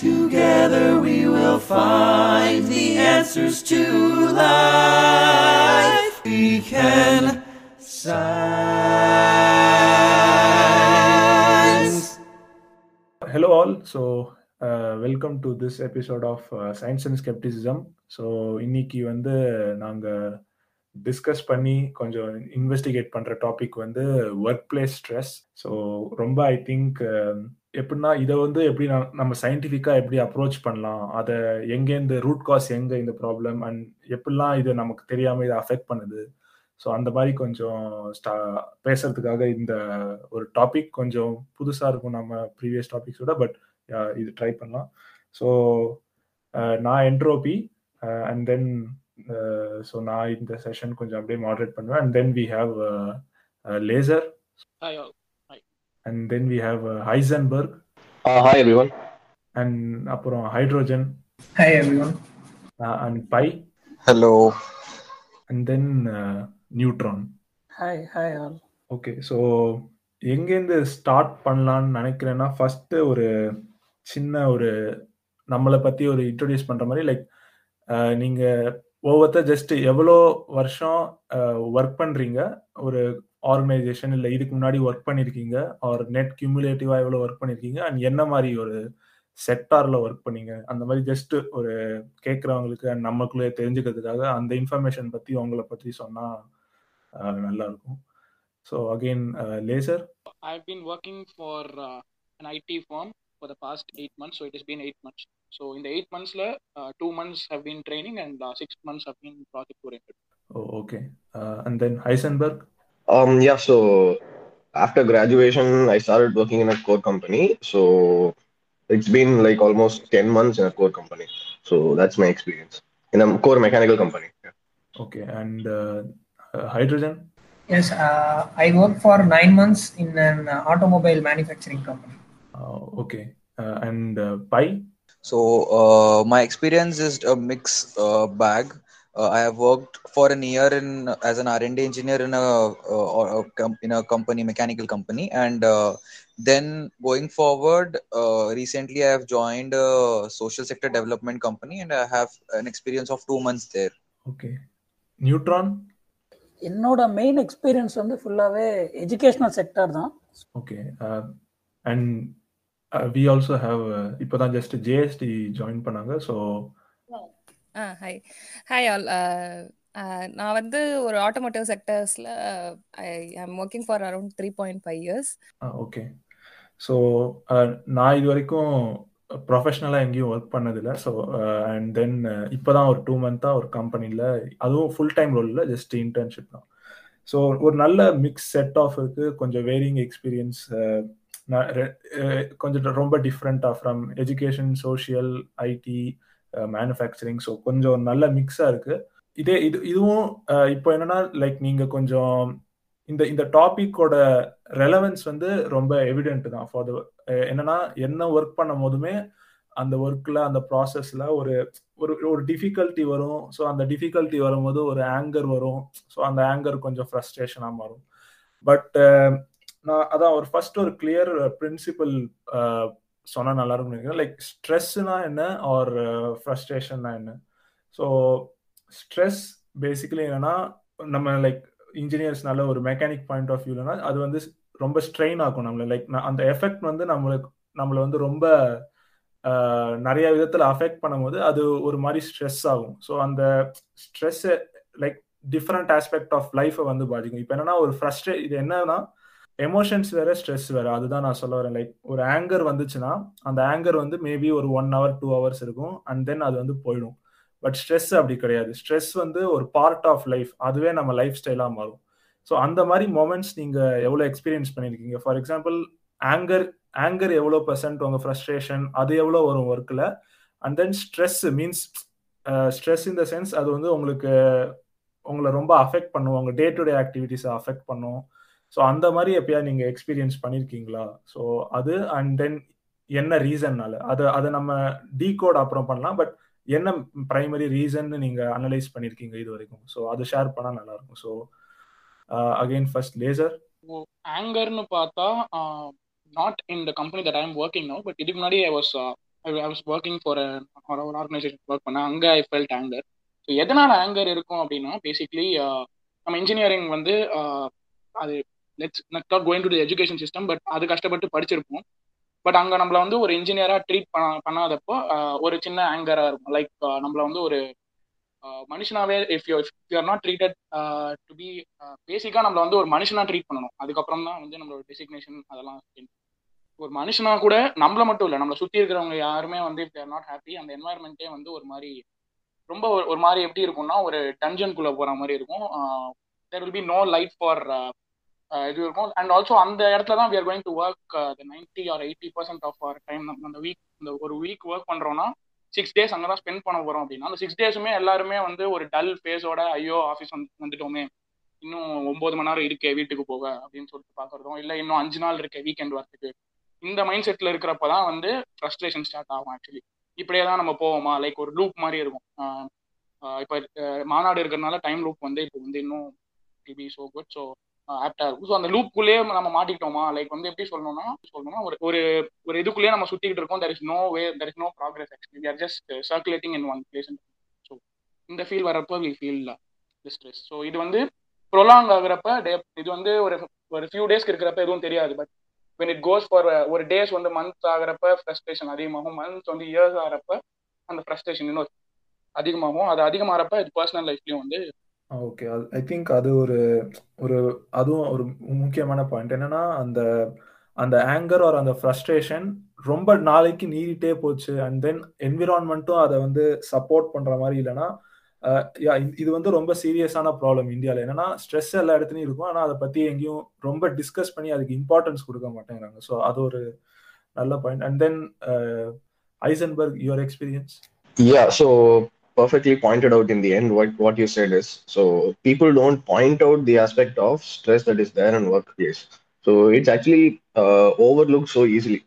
Together we will find the answers to life. We can science. Hello, all. So, uh, welcome to this episode of uh, Science and Skepticism. So இன்னைக்கு வந்து நாங்கள் discuss பண்ணி கொஞ்சம் investigate பண்ணுற topic வந்து work place stress so ரொம்ப I think எப்படின்னா இதை வந்து எப்படி நம்ம சயின்டிஃபிக்காக எப்படி அப்ரோச் பண்ணலாம்? அதை எங்கேருந்து ரூட் காஸ் எங்கே இந்த ப்ராப்ளம் அண்ட் எப்படிலாம் இது நமக்கு தெரியாமல் இதை அஃபெக்ட் பண்ணுது? ஸோ அந்த மாதிரி கொஞ்சம் ஸ்டா பேசுறதுக்காக இந்த ஒரு டாபிக் கொஞ்சம் புதுசாக இருக்கும் நம்ம ப்ரீவியஸ் டாபிக்ஸோட பட் இது ட்ரை பண்ணலாம். ஸோ நான் என்ட்ரோபி அண்ட் தென் ஸோ நான் இந்த செஷன் கொஞ்சம் அப்படியே மாடரேட் பண்ணுவேன். And then we have Laser and then we have Heisenberg Uh, hi everyone. And அப்புறம் Hydrogen Hi everyone. And bye Hello. And then Neutron Hi, hi all. Okay so எங்கேருந்து start பண்ணலான்னு நினைக்கிறேன்னா first ஒரு சின்ன ஒரு நம்மளை பற்றி ஒரு இன்ட்ரடியூஸ் பண்ணுற மாதிரி லைக் நீங்கள் ஒவ்வொருத்தர் ஜஸ்ட் எவ்வளோ வருஷம் ஒர்க் பண்ணுறீங்க ஒரு ஆர்கனைசேஷன் இல்லை இதுக்கு முன்னாடி ஒர்க் பண்ணியிருக்கீங்க ஆர் நெட் கியூமுலேட்டிவாக எவ்வளோ ஒர்க் பண்ணியிருக்கீங்க அண்ட் என்ன மாதிரி ஒரு செக்டாரில் ஒர்க் பண்ணீங்க? அந்த மாதிரி ஜஸ்ட் ஒரு கேட்குறவங்களுக்கு அண்ட் நமக்குள்ளே தெரிஞ்சுக்கிறதுக்காக அந்த இன்ஃபர்மேஷன் பற்றி உங்களை பற்றி சொன்னால் நல்லா இருக்கும் so again Laser I've been working for uh, an IT firm for the past eight months, so it has been eight months. So in the eight months, la, uh, two months have been training and uh, six months have been project oriented. Oh okay and then Heisenberg Um, yeah, so after graduation, I started working in a core company. So it's been like almost 10 months in a core company. So that's my experience in a core mechanical company. Yeah. Okay. And uh, uh hydrogen? Yes, uh, I worked for nine months in an automobile manufacturing company. Uh, okay. Uh, and uh, Pi? So uh, my experience is a mix bag Uh, I have worked for an year in as an R&D engineer in a, uh, or- a com- in a company, mechanical company, and uh, then going forward, uh, recently I have joined a social sector development company, and I have an experience of two months there. Okay neutron என்னோட main experience வந்து ஃபுல்லாகவே educational sector தான் okay and we also have இப்போ தான் just JST join பண்ணாங்க so ah hi hi all நான் வந்து ஒரு automotive செக்டர்ஸில் I am working for around three point five years okay so நான் இது வரைக்கும் ப்ரொஃபஷ்னலாக எங்கேயும் ஒர்க் பண்ணதில்லை. ஸோ அண்ட் தென் இப்போ தான் ஒரு டூ மந்த்தாக ஒரு கம்பெனியில் அதுவும் ஃபுல் டைம் ரோலில் ஜஸ்ட் இன்டர்ன்ஷிப் தான். ஸோ ஒரு நல்ல மிக்ஸ் செட் ஆஃப் இருக்கு. கொஞ்சம் வேரிங் எக்ஸ்பீரியன்ஸ் கொஞ்சம் ரொம்ப டிஃப்ரெண்ட்டாக from education social IT Uh, manufacturing so கொஞ்சம் நல்ல மிக்ஸாக இருக்கு. இதே இது இதுவும் uh, இப்போ என்னன்னா லைக் நீங்கள் கொஞ்சம் இந்த இந்த டாபிக்கோட ரெலவென்ஸ் வந்து ரொம்ப எவிடென்ட் தான். ஃபார் த uh, என்னன்னா என்ன ஒர்க் பண்ணும் போதுமே அந்த ஒர்க்கில் அந்த ப்ராசஸில் ஒரு ஒரு ஒரு டிஃபிகல்ட்டி வரும். ஸோ அந்த டிஃபிகல்ட்டி வரும்போது ஒரு ஆங்கர் வரும். ஸோ அந்த ஆங்கர் கொஞ்சம் ஃப்ரஸ்ட்ரேஷனாக மாறும். பட் நான் அதான் ஒரு ஃபர்ஸ்ட் ஒரு கிளியர் பிரின்சிபல் சொன்னா நல்லா இருக்கும் நினைக்கிறேன். லைக் ஸ்ட்ரெஸ்னா என்ன ஆர் ஃப்ரஸ்ட்ரேஷன்னா uh, என்ன? ஸோ ஸ்ட்ரெஸ் பேசிக்கலி என்னன்னா நம்ம லைக் இன்ஜினியர்ஸ்னால ஒரு மெக்கானிக் பாயிண்ட் ஆஃப் வியூலனா அது வந்து ரொம்ப ஸ்ட்ரெயின் ஆகும் நம்மளை. லைக் அந்த எஃபெக்ட் வந்து நம்மளுக்கு நம்மளை வந்து ரொம்ப நிறைய விதத்தில் அஃபெக்ட் பண்ணும்போது அது ஒரு மாதிரி ஸ்ட்ரெஸ் ஆகும். ஸோ அந்த stress like different aspect of லைஃபை வந்து பாதிக்கும். இப்போ என்னன்னா ஒரு ஃப்ரஸ்ட்ரே இது என்னன்னா எமோஷன்ஸ் வேற ஸ்ட்ரெஸ் வேற. அதுதான் நான் சொல்ல வரேன். லைக் ஒரு ஆங்கர் வந்துச்சுன்னா அந்த ஆங்கர் வந்து மேபி ஒரு ஒன் ஹவர் டூ ஹவர்ஸ் இருக்கும். அண்ட் தென் அது வந்து போயிடும். பட் ஸ்ட்ரெஸ் அப்படி கிடையாது. ஸ்ட்ரெஸ் வந்து ஒரு பார்ட் ஆஃப் லைஃப் அதுவே நம்ம லைஃப் ஸ்டைலாக மாறும். ஸோ அந்த மாதிரி மொமெண்ட்ஸ் நீங்கள் எவ்வளோ எக்ஸ்பீரியன்ஸ் பண்ணியிருக்கீங்க ஃபார் எக்ஸாம்பிள் ஆங்கர் ஆங்கர் எவ்வளோ பர்சன்ட் உங்கள் ஃப்ரஸ்ட்ரேஷன் அது எவ்வளோ வரும் ஒர்க்கில் and then stress means stress in the sense அது வந்து உங்களுக்கு உங்களை ரொம்ப அஃபெக்ட் பண்ணும். உங்கள் டே டு டே ஆக்டிவிட்டிஸை அஃபெக்ட் பண்ணும். ஸோ அந்த மாதிரி எப்பயா நீங்க எக்ஸ்பீரியன்ஸ் பண்ணியிருக்கீங்களா ஸோ அது அண்ட் தென் என்ன ரீசன்னால அது அதை நம்ம டீகோட் அப்புறம் பண்ணலாம். பட் என்ன பிரைமரி ரீசன் நீங்க அனலைஸ் பண்ணிருக்கீங்க இது வரைக்கும்? ஸோ அது ஷேர் பண்ணா நல்லா இருக்கும் ஸோ அகைன் ஃபர்ஸ்ட் லேசர் ஆங்கர்னு பார்த்தா not in the company that time working no but இதுக்கு முன்னாடி I was I was working for ஒரு ஆர்கனைசேஷன் ஒர்க் பண்ணேன். அங்கே ஐ ஃபெல்ட் ஆங்கர் ஸோ எதனால ஆங்கர் இருக்கும் அப்படின்னா பேசிக்லி நம்ம இன்ஜினியரிங் வந்து அது let's not going to the education system but அது கஷ்டப்பட்டு படிச்சிருப்போம். பட் அங்கே நம்மள வந்து ஒரு இன்ஜினியராக ட்ரீட் பண்ண பண்ணாதப்போ ஒரு சின்ன ஆங்கராக இருக்கும். லைக் நம்மள வந்து ஒரு மனுஷனாவே if you if you are not treated to be பேசிக்காக நம்மள வந்து ஒரு மனுஷனா ட்ரீட் பண்ணணும். அதுக்கப்புறம் தான் வந்து நம்மளோட டெசிக்னேஷன் அதெல்லாம் ஒரு மனுஷனா கூட நம்மள மட்டும் இல்லை நம்மளை சுற்றி இருக்கிறவங்க யாருமே வந்து இஃப் ஆர் நாட் ஹாப்பி அந்த என்வாயர்மெண்ட்டே வந்து ஒரு மாதிரி ரொம்ப ஒரு மாதிரி எப்படி இருக்கும்னா ஒரு டஞ்சன்குள்ளே போகிற மாதிரி இருக்கும். There will be no light for இது இருக்கும் அண்ட் ஆல்சோ அந்த இடத்துல தான் we are going to work ninety or eighty percent of our time அந்த வீக் இந்த ஒரு வீக் ஒர்க் பண்ணுறோன்னா சிக்ஸ் டேஸ் அங்கே தான் ஸ்பெண்ட் பண்ண போகிறோம் அப்படின்னா அந்த சிக்ஸ் டேஸுமே எல்லாருமே வந்து ஒரு டல் ஃபேஸோட ஐயோ ஆஃபீஸ் வந்து வந்துட்டோமே. இன்னும் ஒம்பது மணி நேரம் இருக்கே வீட்டுக்கு போக அப்படின்னு சொல்லிட்டு பார்க்குறதும் இல்லை இன்னும் அஞ்சு நாள் இருக்கே வீக்கெண்ட் வரத்துக்கு இந்த மைண்ட் செட்டில் இருக்கிறப்ப தான் வந்து ஃப்ரஸ்ட்ரேஷன் ஸ்டார்ட் ஆகும் ஆக்சுவலி இப்படியே தான் நம்ம போவோமா? லைக் ஒரு லூப் மாதிரி இருக்கும். இப்போ மாநாடு இருக்கிறதுனால டைம் லூப் வந்து இப்போ வந்து இன்னும் பி ஸோ குட் ஸோ ஆப்டா இருக்கும். ஸோ அந்த லூப்புக்குள்ளேயே நம்ம மாட்டிக்கிட்டோமா? லைக் வந்து எப்படி சொல்லணும்னா சொல்லணும்னா ஒரு ஒரு ஒரு இதுக்குள்ளேயே நம்ம சுத்திக்கிட்டு இருக்கோம். There is no way there is no progress actually or just circulating in one place so இந்த ஃபீல் வரப்போ வி ஃபீல் ஸ்ட்ரெஸ் ஸோ இது வந்து ப்ரொலாங் ஆகுறப்ப டே இது வந்து ஒரு ஒரு ஃபியூ டேஸ்க்கு இருக்கிறப்ப எதுவும் தெரியாது. But when it goes for ஒரு டேஸ் வந்து மந்த் ஆகிறப்ப ஃப்ரஸ்ட்ரேஷன் அதிகமாகும். மந்த் வந்து இயர்ஸ் ஆகிறப்ப அந்த ஃப்ரஸ்ட்ரேஷன் இன்னும் அதிகமாகும். அது அதிகமாகிறப்ப இது பர்சனல் லைஃப்லயும் வந்து ஓகே. ஐ திங்க் அது ஒரு ஒரு அதுவும் ஒரு முக்கியமான பாயிண்ட் என்னன்னா அந்த அந்த ஆங்கர் ஆர் அந்த ஃப்ரஸ்ட்ரேஷன் ரொம்ப நாளைக்கு நீடிட்டே போச்சு. அண்ட் தென் என்விரான்மெண்ட்டும் அதை வந்து சப்போர்ட் பண்ற மாதிரி இல்லைன்னா இது வந்து ரொம்ப சீரியஸான ப்ராப்ளம் இந்தியாவில் என்னன்னா ஸ்ட்ரெஸ் எல்லா இடத்துலையும் இருக்கும். ஆனால் அதை பற்றி எங்கேயும் ரொம்ப டிஸ்கஸ் பண்ணி அதுக்கு இம்பார்ட்டன்ஸ் கொடுக்க மாட்டேங்கிறாங்க. ஸோ அது ஒரு நல்ல point and then Heisenberg your experience yeah so perfectly pointed out in the end what what you said is so people don't point out the aspect of stress that is there in workplace. So it's actually uh, overlooked so easily.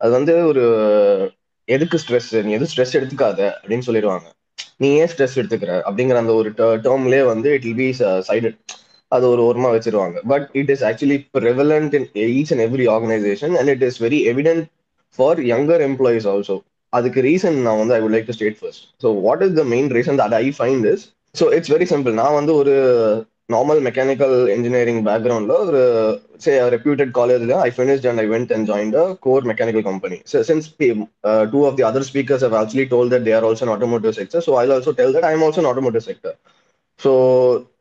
அது வந்து ஒரு எதுக்கு stress நீ எது stress எடுத்துக்காத அப்படின்னு சொல்லிடுவாங்க. நீ ஏன் ஸ்ட்ரெஸ் எடுத்துக்கிற? அப்படிங்கிற அந்த ஒரு டேர்ம்லேயே வந்து இட் வில் பி சைடட் அது ஒரு ஓரமா வச்சிருவாங்க. But it is actually prevalent in each and every organisation and it is very evident for younger employees also அதுக்கு ரீசன் நான் வந்து I would like to state first so what is the main reason that I find is so it's very simple நான் வந்து ஒரு normal mechanical engineering பேக்ரவுண்ட்ல ஒரு say reputed காலேஜ்ல I finished and I went and join a core mechanical company since two of the other speakers have actually told that they are also automotive sector so I also tell that I am also automotive sector so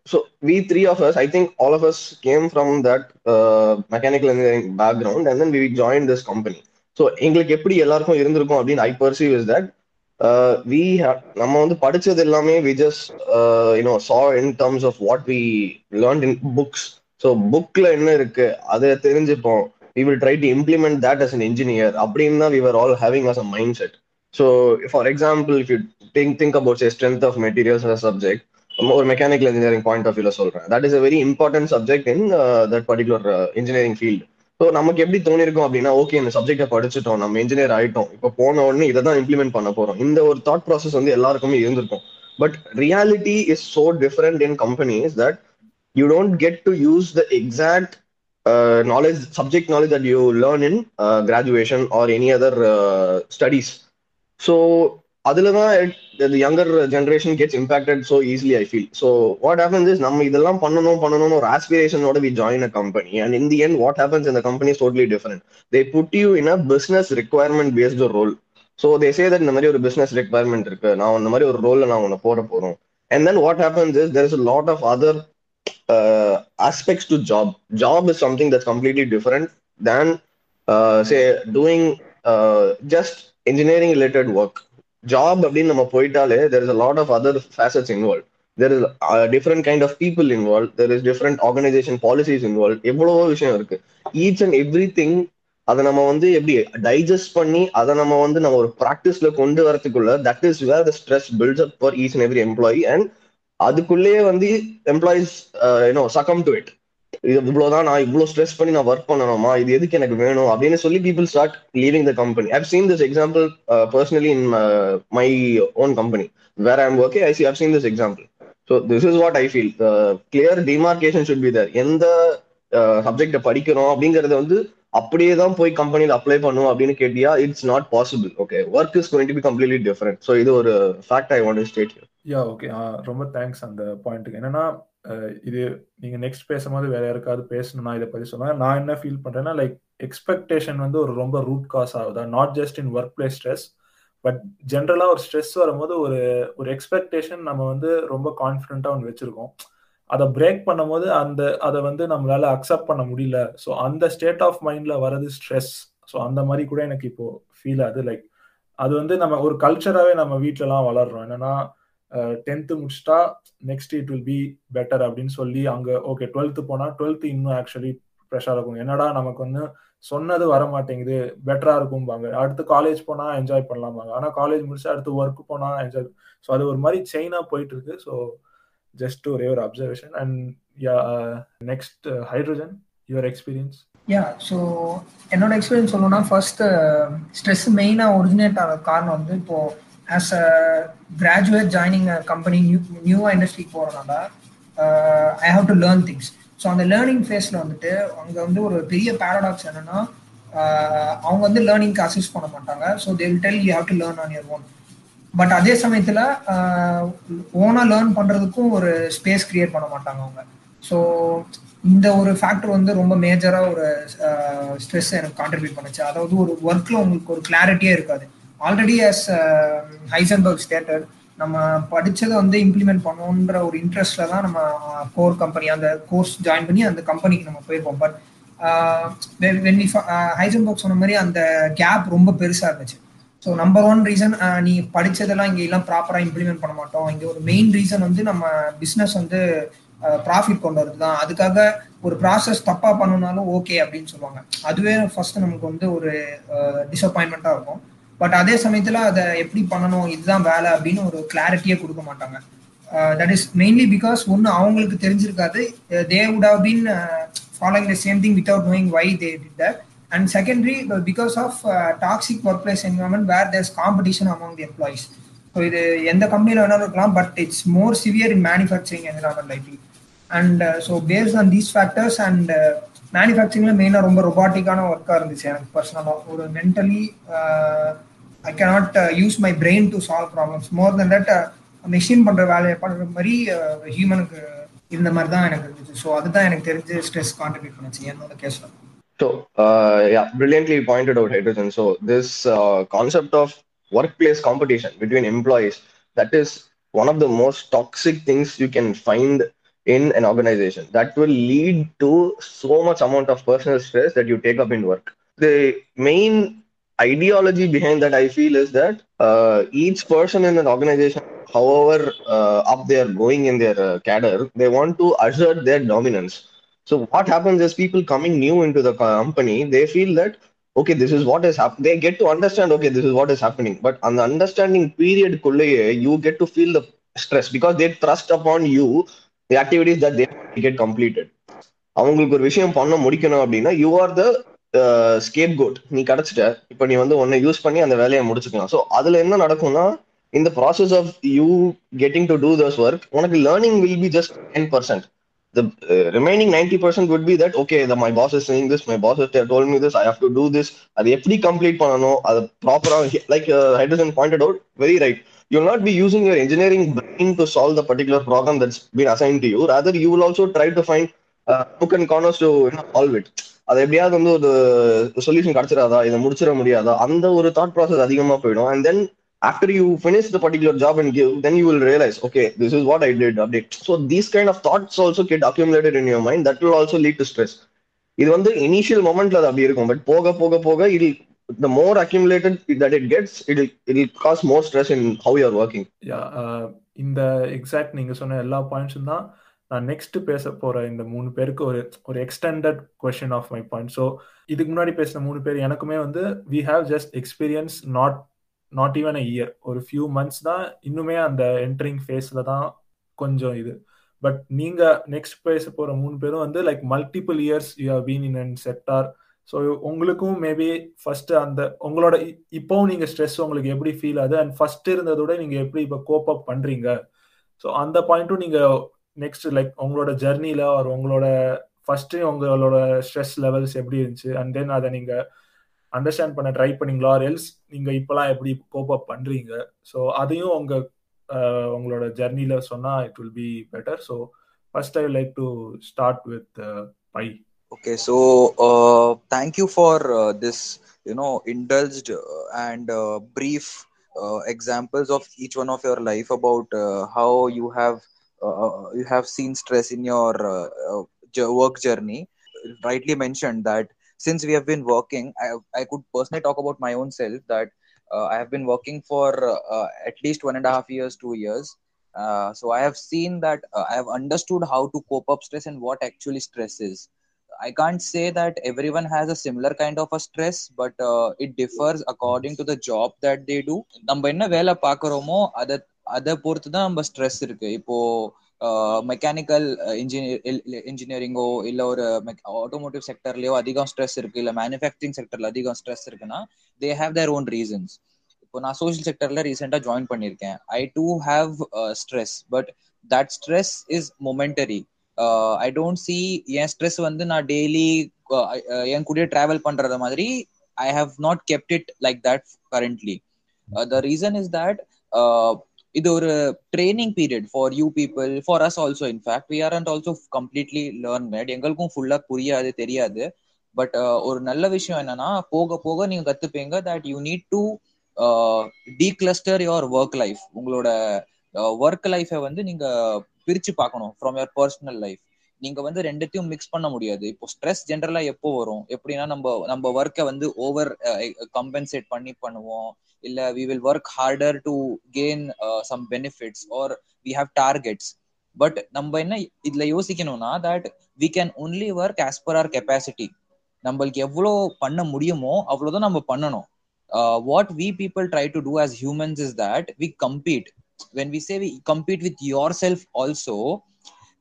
so we three of us i think all of us came from that uh, mechanical engineering background and then we joined this company. So எங்களுக்கு எப்படி எல்லாருக்கும் இருந்திருக்கும் அப்படின்னு I perceive is that we நம்ம வந்து படிச்சது எல்லாமே we just you know saw in terms of what we learn in books so புக்ல என்ன இருக்கு அதை தெரிஞ்சுப்போம். We will try to implement that as an engineer அப்படின்னு தான் we're all having as a mindset so for example if you think think about strength of materials subject ஒரு mechanical engineering point of வியூல சொல்றேன். That is a very important subject in that particular engineering field so நமக்கு எப்படி தோணிருக்கும் அப்படின்னா okay இந்த சப்ஜெக்டை படிச்சுட்டோம் நம்ம engineer ஆயிட்டோம். இப்போ போன உடனே இதை தான் இம்ப்ளிமெண்ட் பண்ண போறோம். இந்த ஒரு தாட் ப்ராசஸ் வந்து எல்லாருக்குமே இருந்திருக்கும். But reality is so different in companies that you don't get to use the exact knowledge subject knowledge that you learn in graduation or any other studies so அதுல தான் younger generation gets impacted so easily I feel so what happens is நம்ம இதெல்லாம் பண்ணணும் பண்ணணும் ஒரு ஆஸ்பிரேஷனோட we join a company and in the end what happens இந்த company totally different they put you in a business requirement based role so they say that இந்த மாதிரி ஒரு business requirement இருக்கு. நான் இந்த மாதிரி ஒரு ரோல்ல நான் உன்னை போட போறோம். And then what happens is there is lot of other aspects to job job is something that's completely different than say doing just engineering related work job அப்படின்னு நம்ம போயிட்டாலே there is a lot of other facets involve there is different kind of people involve there is different organisation policies involve எவ்வளவோ விஷயம் இருக்கு. Each and every thing அதை நம்ம வந்து எப்படி digest பண்ணி அதை நம்ம வந்து நம்ம ஒரு ப்ராக்டிஸ்ல கொண்டு வரதுக்குள்ள that is where the stress builds up for each and every employee and அதுக்குள்ளேயே வந்து employees you know succumb to it இவ்வளவுதான் நான் இவ்வளவு ஸ்ட்ரெஸ் பண்ணி நான் ஒர்க் பண்ணணுமா? இது எதுக்கு எனக்கு வேணும்? அப்படின்னு சொல்லி people start leaving the company I've seen this example personally in my own company where I'm okay I see I've seen this example so this is what I feel clear demarcation should be there எந்த uh, சப்ஜெக்ட படிக்கிறோம் அப்படிங்கறத வந்து அப்படியே தான் போய் கம்பெனியில் apply பண்ணும் அப்படின்னு கேட்டியா it's not possible okay work is going to be completely different so இது ஒரு fact I want state yeah okay ரொம்ப தேங்க்ஸ் அந்த பாயிண்ட்டுக்கு என்னன்னா இது நீங்க நெக்ஸ்ட் பேசும்போது வேற யாருக்காவது பேசணும்னா இதை பத்தி சொன்னா நான் என்ன ஃபீல் பண்றேன்னா லைக் எக்ஸ்பெக்டேஷன் வந்து ஒரு ரொம்ப ரூட் காஸ் ஆகுதா? Not just in work place stress but ஜென்ரலா ஒரு ஸ்ட்ரெஸ் வரும்போது ஒரு ஒரு எக்ஸ்பெக்டேஷன் நம்ம வந்து ரொம்ப கான்ஃபிடென்ட்டா ஒன்று வச்சிருக்கோம். அதை பிரேக் பண்ணும்போது அந்த அதை வந்து நம்மளால அக்செப்ட் பண்ண முடியல. ஸோ அந்த ஸ்டேட் ஆஃப் மைண்ட்ல வரது ஸ்ட்ரெஸ் ஸோ அந்த மாதிரி கூட எனக்கு இப்போ ஃபீல் ஆகுது. லைக் அது வந்து நம்ம ஒரு கல்ச்சராகவே நம்ம வீட்டிலலாம் வளர்றோம். என்னன்னா tenth முடிச்சிட்டா next it will be better அப்படின்னு சொல்லி அங்கே ஓகே டுவெல்த்து போனால் டுவெல்த்து இன்னும் ஆக்சுவலி ப்ரெஷ்ஷாக இருக்கும். என்னடா நமக்கு வந்து சொன்னது வர மாட்டேங்குது பெட்டராக இருக்கும்பாங்க. அடுத்து காலேஜ் போனால் என்ஜாய் பண்ணலாம்பாங்க. ஆனால் காலேஜ் முடிச்சு அடுத்து ஒர்க் போனால் என்ஜாய் ஸோ அது ஒரு மாதிரி செயினாக போயிட்டு இருக்கு ஸோ ஜஸ்ட் ஒரே ஒரு observation and yeah next Hydrogen your experience yeah so என்னோட எக்ஸ்பீரியன்ஸ் சொல்லணும்னா ஃபர்ஸ்ட் ஸ்ட்ரெஸ் மெயினாக ஒரிஜினேட் ஆகிற காரணம் வந்து இப்போ as a graduate joining company new நியூவாக இண்டஸ்ட்ரிக்கு போகிறனால I have to learn things so அந்த லேர்னிங் ஃபேஸில் வந்துட்டு அங்கே வந்து ஒரு பெரிய பேரடாக்ஸ் என்னன்னா uh, அவங்க வந்து லேர்னிங்க்கு அசிஸ்ட் பண்ண மாட்டாங்க. So they will tell you have to learn on your own but அதே சமயத்தில் ஓனாக uh, லேர்ன் பண்ணுறதுக்கும் ஒரு ஸ்பேஸ் கிரியேட் பண்ண மாட்டாங்க அவங்க. ஸோ இந்த ஒரு ஃபேக்டர் வந்து ரொம்ப மேஜராக ஒரு uh, ஸ்ட்ரெஸ் எனக்கு கான்ட்ரிபியூட் பண்ணுச்சு. அதாவது ஒரு ஒர்க்கில் உங்களுக்கு ஒரு கிளாரிட்டியே இருக்காது. ஆல்ரெடி அஸ் ஹைசன்பர்க் ஸ்டேட்டட் நம்ம படித்ததை வந்து இம்ப்ளிமெண்ட் பண்ணணுன்ற ஒரு இன்ட்ரெஸ்ட்ல தான் நம்ம கோர் கம்பெனி அந்த கோர்ஸ் ஜாயின் பண்ணி அந்த கம்பெனிக்கு நம்ம போயிருப்போம் பட் வென் ஹைசன்பர்க் சொன்ன மாதிரி அந்த கேப் ரொம்ப பெருசாக இருந்துச்சு. ஸோ நம்பர் ஒன் ரீசன் நீ படித்ததெல்லாம் இங்கே எல்லாம் ப்ராப்பராக இம்ப்ளிமெண்ட் பண்ண மாட்டோம். இங்கே ஒரு மெயின் ரீசன் வந்து நம்ம பிஸ்னஸ் வந்து uh, ப்ராஃபிட் கொண்டு வரது தான் அதுக்காக ஒரு ப்ராசஸ் தப்பாக பண்ணனாலும் ஓகே அப்படின்னு சொல்லுவாங்க. அதுவே ஃபர்ஸ்ட் நமக்கு வந்து ஒரு uh, டிசப்பாயின்மெண்ட்டாக இருக்கும். பட் அதே சமயத்தில் அதை எப்படி பண்ணணும் இதுதான் வேலை அப்படின்னு ஒரு கிளாரிட்டியே கொடுக்க மாட்டாங்க. தட் இஸ் மெயின்லி பிகாஸ் ஒன்று அவங்களுக்கு தெரிஞ்சிருக்காது. They would have been following the same thing without knowing why they did that and secondary because of toxic work place environment where there's competition among the employees so இது எந்த கம்பெனியில் வேணாலும் இருக்கலாம் but it's more severe in manufacturing environment IT and so based on these factors and மேனுஃபேக்சரிங்ல மெயினாக ரொம்ப ரொபாட்டிக்கான ஒர்க்காக இருந்துச்சு எனக்கு பர்சனலாக ஒரு mentally I cannot use my brain to solve problems more then that machine பண்ணுற வேலையை பண்ணுற மாதிரி ஹியூமனுக்கு இருந்த மாதிரி தான் எனக்கு இருந்துச்சு ஸோ அதுதான் எனக்கு தெரிஞ்சு ஸ்ட்ரெஸ் கான்ட்ரிபியூட் பண்ணுச்சு என்னோட கேஸில் So, uh, yeah, brilliantly pointed out, Hydrogen. So, this uh, concept of workplace competition between employees, that is one of the most toxic things you can find in an organization. That will lead to so much amount of personal stress that you take up in work. The main ideology behind that, I feel, is that uh, each person in an organization, however uh, up they are going in their uh, cadre, they want to assert their dominance. So what happens is people coming new into the company, they feel that okay, this is what is happening. They get to understand okay, this is what is happening. But on the understanding period, you get to feel the stress because they trust upon you the activities that they get completed. அவங்களுக்கு ஒரு விஷயம் பண்ண முடிக்கணும் அப்படின்னா you are the scapegoat நீ கிடைச்சிட்ட இப்போ நீ வந்து ஒன்னை யூஸ் பண்ணி அந்த வேலையை முடிச்சுக்கலாம் ஸோ அதில் என்ன நடக்கும்னா இந்த process of you getting to do thus work உனக்கு learning will be just ten percent the uh, remaining 90% would be that okay the, my boss is saying this my boss has told me this i have to அது எப்படி complete பண்ணணும் அது ப்ராப்பராக like hydrogen pointed out very right you will not be using your engineering brain to solve the particular problem that's been assign to you rather you will also try to find to solve it அது எப்படியாவது வந்து ஒரு solution கிடைச்சிடாதா இதை முடிச்சிட முடியாதா அந்த ஒரு thought process அதிகமா போயிடும் and then after you finish the particular job and give then you will realise okay this is what I did update so these kind of thoughts also get accumulated in your mind that will also lead to stress இது வந்து initial மொமெண்ட்ல அது அப்படி இருக்கும் but போக போக போக இது the more accumulated that it gets it it cause more stress in how you are working இந்த எக்ஸாக்ட் நீங்க சொன்ன எல்லா பாயிண்ட்ஸும் தான் நான் நெக்ஸ்ட் பேச போற இந்த மூணு பேருக்கு ஒரு ஒரு extended question of my point so இதுக்கு முன்னாடி பேசின மூணு பேர் எனக்குமே வந்து we have just experience not not even a year ஒரு ஃபியூ மந்த்ஸ் தான் இன்னுமே அந்த என்ட்ரிங் ஃபேஸில் தான் கொஞ்சம் இது. பட் நீங்க நெக்ஸ்ட் பேச போற மூணு பேரும் வந்து like multiple years you have been in and sector so உங்களுக்கும் மேபி ஃபர்ஸ்ட் அந்த உங்களோட இப்போவும் நீங்க ஸ்ட்ரெஸ் உங்களுக்கு எப்படி ஃபீல் ஆகுது? அண்ட் ஃபர்ஸ்ட் இருந்ததோட நீங்க எப்படி இப்போ கோப் அப் பண்றீங்க? ஸோ அந்த பாயிண்ட்டும் நீங்க நெக்ஸ்ட் லைக் உங்களோட ஜெர்னில ஒரு உங்களோட ஃபர்ஸ்ட் உங்களோட ஸ்ட்ரெஸ் லெவல்ஸ் எப்படி இருந்துச்சு? அண்ட் தென் அதை நீங்க அண்டர்ஸ்டாண்ட் பண்ண ட்ரை பண்ணீங்களா? ஆர் எல்ஸ் நீங்க இப்பெல்லாம் எப்படி கோப் அப் பண்றீங்க? ஸோ அதையும் உங்க உங்களோட ஜெர்னில சொன்னா it will be better so first I like to start with by okay so thank you for this you know uh, and brief examples of each one of your life about how you have of your life about uh, how you have uh, you have seen stress in your uh, uh, jo- work journey. Rightly mentioned that since we have been working, I, I could personally talk about my own self that uh, I have been working for uh, at least one and a half years, two years. Uh, so I have seen that uh, I have understood how to cope up stress and what actually stress is. I can't say that everyone has a similar kind of a stress, but uh, it differs according to the job that they do. நம்ம என்ன வேலை பார்க்குறோமோ அதை அதை பொறுத்து தான் நம்ம stress இருக்கு. இப்போ மெக்கானிக்கல் இன்ஜினியர் இன்ஜினியரிங்கோ இல்லை ஒரு ஆட்டோமோட்டிவ் செக்டர்லயோ அதிகம் ஸ்ட்ரெஸ் இருக்கு இல்லை மேனுஃபேக்சரிங் செக்டர்ல அதிகம் ஸ்ட்ரெஸ் இருக்குன்னா they have their own reasons இப்போ நான் சோஷியல் செக்டர்ல ரீசெண்டாக ஜாயின் பண்ணியிருக்கேன். I do have stress but that stress is momentary I don't see N stress வந்து நான் டெய்லி என் கூட டிராவல் பண்றது மாதிரி I have not kept it like that currently the reason is that இது ஒரு training period for you people for us also in fact we are and also completely learn made எங்களுக்கும் ஃபுல்லா புரியாது தெரியாது. பட் uh, ஒரு நல்ல விஷயம் என்னன்னா போக போக நீங்க கத்துப்பீங்க that you need to declutter your work life உங்களோட uh, ஒர்க் லைஃபை வந்து நீங்க பிரிச்சு பார்க்கணும் ஃப்ரம் யுவர் பர்சனல் லைஃப் நீங்க வந்து ரெண்டுத்தையும் மிக்ஸ் பண்ண முடியாது. இப்போ ஸ்ட்ரெஸ் ஜென்ரலா எப்போ வரும்? எப்படின்னா நம்ம நம்ம ஒர்க்கை வந்து ஓவர் கம்பென்சேட் uh, பண்ணி பண்ணுவோம். இல்ல we will work harder to gain some benefits or we have targets but நம்ம என்ன இதுல யோசிக்கணும்னா that we can only work as per our capacity நம்மளுக்கு எவ்வளோ பண்ண முடியுமோ அவ்வளோதான் நம்ம பண்ணணும். What we people try to do as humans is that we compete when we say we compete with yourself also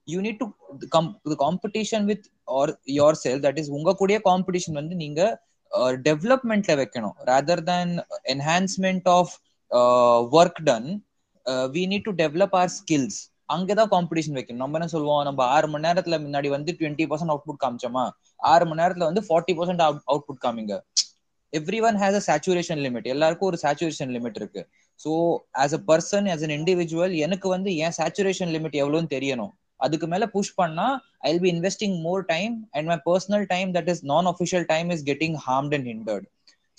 you need to come competition with with or yourself that உங்க கூடிய competition வந்து நீங்க டெவலப்மெண்ட்ல வைக்கணும். Rather than enhancement of work done we need to develop our skills அங்கதான் competition வைக்கணும். நம்ம என்ன சொல்லுவோம்? நம்ம ஆறு மணி நேரத்துல முன்னாடி வந்து டுவெண்ட்டி பர்சன்ட் அவுட்புட் காமிச்சோமா? ஆறு மணி நேரத்துல வந்து ஃபார்ட்டி பர்சன்ட் அவுட்புட் காமிங்க. Everyone has a saturation limit எல்லாருக்கும் ஒரு சேச்சுரேஷன் லிமிட் இருக்கு. So as a person as an individual எனக்கு வந்து என் சேச்சுரேஷன் லிமிட் எவ்வளோன்னு தெரியணும். அதுக்கு மேல புஷ் பண்ணா I be investing more time and my personal time that is non official time is getting harmed and hindered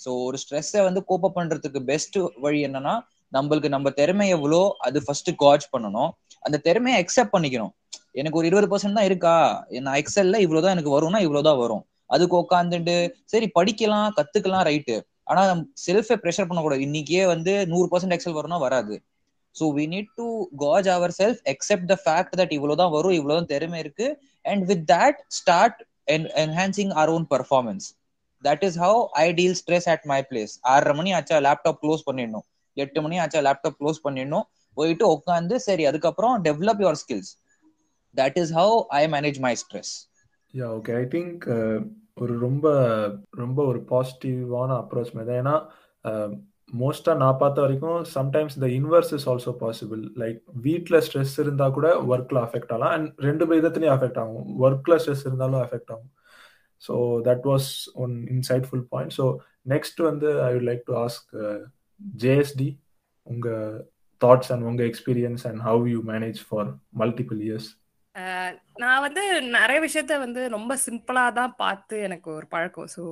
so ஒரு ஸ்ட்ரெஸ்ஸை வந்து கோப்ப பண்றதுக்கு பெஸ்ட் வழி என்னன்னா நம்மளுக்கு நம்ம திறமை எவ்வளோ அது ஃபர்ஸ்ட் காஜ் பண்ணணும். அந்த திறமையை அக்செப்ட் பண்ணிக்கணும். எனக்கு ஒரு இருபது பர்சன்ட் தான் இருக்கா? நான் எக்ஸல்ல இவ்வளவுதான் எனக்கு வரும்னா இவ்வளவுதான் வரும். அதுக்கு உட்காந்துட்டு சரி படிக்கலாம் கத்துக்கலாம் ரைட்டு ஆனா செல்ஃபை ப்ரெஷர் பண்ணக்கூடாது. இன்னைக்கே வந்து நூறு பர்சன்ட் எக்ஸல் வரும்னா வராது. So we need to gauge our self accept the fact that இவ்வளவுதான் வரும் இவ்வளவுதான் திறமை இருக்கு and with that start enhancing our own performance that is how I deal stress at my place ஆறரை மணி ஆச்சா லேப்டாப் க்ளோஸ் பண்ணிடணும். எட்டு மணி ஆச்சா லேப்டாப் க்ளோஸ் பண்ணிடணும். போயிட்டு உட்காந்து சரி அதுக்கப்புறம் develop your skills that is how I manage my stress yeah okay I think ஒரு ரொம்ப ரொம்ப ஒரு பாசிட்டிவான அப்ரோச் மாதிரி ஏன்னா uh, மோஸ்டா நான் பார்த்த வரைக்கும் sometimes the inverse is also possible like வீட்டில் ஸ்ட்ரெஸ் இருந்தா கூட ஒர்க்ல அஃபெக்ட் ஆகலாம். அண்ட் ரெண்டு விதத்துலையும் அஃபெக்ட் ஆகும். ஒர்க்ல ஸ்ட்ரெஸ் இருந்தாலும் அஃபெக்ட் ஆகும். So that was one insightful point so next வந்து I would like to ask JST உங்க தாட்ஸ் அண்ட் உங்க experience and how you manage for multiple years நான் வந்து நிறைய விஷயத்த வந்து ரொம்ப சிம்பிளா தான் பார்த்து எனக்கு ஒரு பழக்கம். ஸோ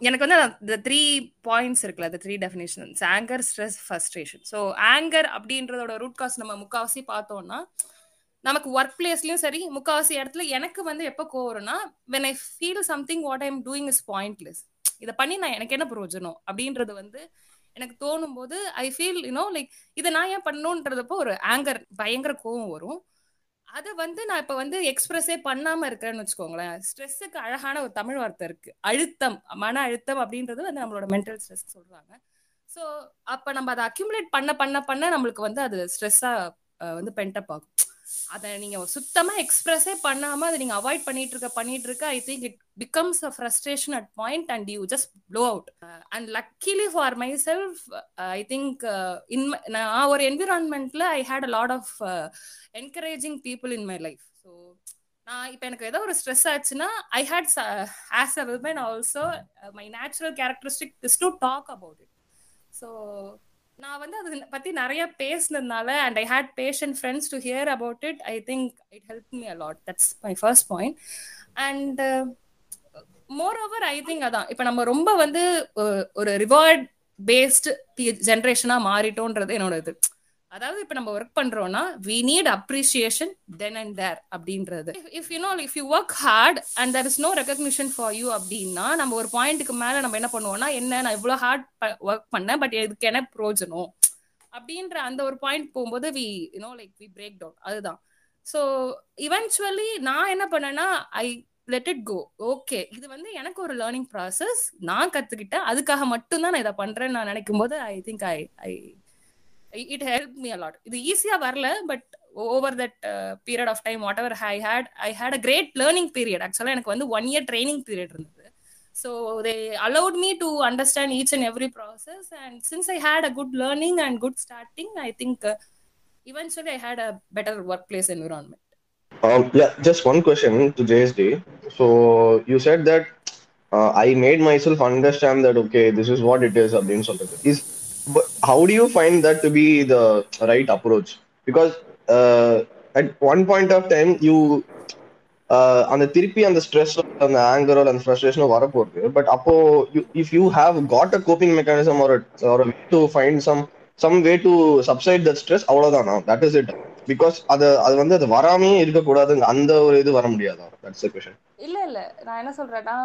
எனக்கு வந்து இந்த த்ரீ பாயிண்ட்ஸ் இருக்குல்ல அந்த three definitions anger stress frustration so anger அப்படின்றதோட root cause நம்ம முக்காவாசி பார்த்தோம்னா நமக்கு ஒர்க் பிளேஸ்லயும் சரி முக்காவாசி இடத்துல எனக்கு வந்து எப்போ கோவரும்னா when I feel something what I'm doing is pointless இதை பண்ணி நான் எனக்கு என்ன பிரயோஜனம்? அப்படின்றது வந்து எனக்கு தோணும் போது ஐ ஃபீல் யூனோ லைக் இதை நான் ஏன் பண்ணணுன்றதப்போ ஒரு ஆங்கர் பயங்கர கோவம் வரும். அதை வந்து நான் இப்ப வந்து எக்ஸ்பிரஸே பண்ணாம இருக்கிறேன்னு வச்சுக்கோங்களேன். ஸ்ட்ரெஸ்ஸுக்கு அழகான ஒரு தமிழ் வார்த்தை இருக்கு. அழுத்தம் மன அழுத்தம் அப்படின்றது வந்து நம்மளோட மென்டல் ஸ்ட்ரெஸ் சொல்றாங்க. ஸோ அப்ப நம்ம அதை அக்யூமுலேட் பண்ண பண்ண பண்ண நம்மளுக்கு வந்து அது ஸ்ட்ரெஸ்ஸா வந்து பென்டப் ஆகும். அதை நீங்க சுத்தமா எக்ஸ்பிரஸே பண்ணாம அதை நீங்க அவாய்ட் பண்ணிட்டு இருக்க பண்ணிட்டு இருக்க I think it becomes a frustration at point and you just blow out and luckily for my self I think in நான் ஒரு என்விரான்மெண்ட்ல I had a lot of encouraging people in my life so நான் இப்போ எனக்கு ஏதோ ஒரு stress ஆச்சுன்னா I had as a women also my natural characteristic is to talk about it so நான் வந்து அதை பத்தி நிறைய பேசினதுனால and I had patient friends to hear about it I think it help me a lot that's my first point and moreover I think அதான் இப்போ நம்ம ரொம்ப வந்து ஒரு ரிவார்ட் பேஸ்டு ஜென்ரேஷனா மாறிட்டோன்றது என்னோட இது. அதாவது இப்போ நம்ம ஒர்க் பண்றோம்னா we need appreciation then and there அப்படின்றது. If you know if you work hard and there is no recognition for you அப்படின்னா நம்ம ஒரு பாயிண்ட்டுக்கு மேல நம்ம என்ன பண்ணுவோம்னா என்ன நான் இவ்வளோ ஹார்ட் ஒர்க் பண்ணேன் பட் இதுக்கு என்ன பிரோஜனம்? அப்படின்ற அந்த ஒரு பாயிண்ட் போகும்போது we you know like we break down அதுதான். ஸோ இவென்ச்சுவலி நான் என்ன பண்ணேன்னா I let it go okay இது வந்து எனக்கு ஒரு லேர்னிங் ப்ராசஸ் நான் கத்துக்கிட்டேன். அதுக்காக மட்டும்தான் நான் இதை பண்றேன்னு நான் நினைக்கும் போது I think I I it help me a lot இது ஈஸியா வரல but over that period of time whatever I had I had a great learning period ஆக்சுவலாக எனக்கு வந்து ஒன் இயர் ட்ரைனிங் பீரியட் இருந்தது so they allowed me to understand each and every process and since I had a good learning and good starting I think eventually I had a better workplace environment. Um, yeah, just one question to JSD. So you said that uh, I made myself understand that okay, this is what it is. Abdin Is but how do you find that to be the right approach? Because uh, at one point of time you uh, அந்த திருப்பி அந்த stress அந்த ஆங்கரோ அந்த ஃப்ரஸ்ட்ரேஷனோ வரப்போகுது. But அப்போ if you have got a coping mechanism ஒரு ஒரு way to find some some way to subside that stress அவ்வளவுதானா. தட் இஸ் இட் பிகாஸ் அது அது வந்து அது வராமே இருக்கக்கூடாது அந்த ஒரு இது வர முடியாதா? தட்ஸ் கொஷன் இல்ல இல்ல. நான் என்ன சொல்றேன்னா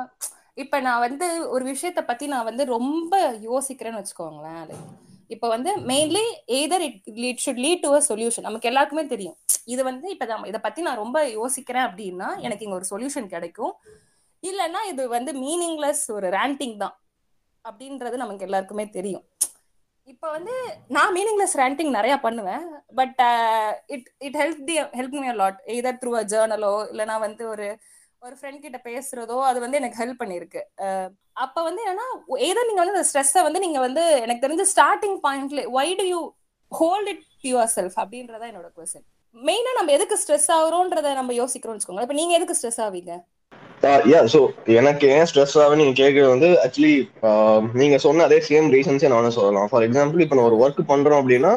இப்ப நான் வந்து ஒரு விஷயத்த பத்தி நான் வந்து ரொம்ப யோசிக்கிறேன்னு வச்சுக்கோங்களேன் லைக் இப்போ வந்து mainly either it it should lead to a solution நமக்கு எல்லாருக்குமே தெரியும். இது வந்து இப்போ நம்ம இதை பத்தி நான் ரொம்ப யோசிக்கிறேன் அப்படின்னா எனக்கு இங்க ஒரு சொல்யூஷன் கிடைக்கும். இல்லைன்னா இது வந்து மீனிங்லெஸ் ஒரு ரேண்டிங் தான் அப்படின்றது நமக்கு எல்லாருக்குமே தெரியும். இப்போ வந்து நான் மீனிங்லெஸ் ரேண்டிங் நிறைய பண்ணுவேன் but it it help the help me lot either through a ஜேர்னலோ இல்லைனா வந்து ஒரு ஒரு ஃப்ரெண்ட் கிட்ட பேசுறதோ அது வந்து எனக்கு ஹெல்ப் பண்ணிருக்கு. அப்ப வந்து ஏன்னா ஏதோ நீங்க வந்து அந்த ஸ்ட்ரெஸ்ஸை வந்து நீங்க வந்து எனக்கு தெரிஞ்ச ஸ்டார்டிங் பாயிண்ட்ல why do you hold it your self அப்படின்றதா என்னோட கொஸ்டின் மெயினா நம்ம எதுக்கு ஸ்ட்ரெஸ் ஆகுறோன்றத நம்ம யோசிக்கிறோம்னு வச்சுக்கோங்க இப்ப நீங்க எதுக்கு ஸ்ட்ரெஸ் ஆவீங்க? யா ஸோ எனக்கு ஏன் ஸ்ட்ரெஸ் ஆகும் நீங்க கேட்கறது வந்து ஆக்சுவலி நீங்க சொன்ன அதே சேம் ரீசன்ஸே நானும் சொல்லலாம். ஃபார் எக்ஸாம்பிள் இப்போ நான் ஒரு ஒர்க் பண்றோம் அப்படின்னா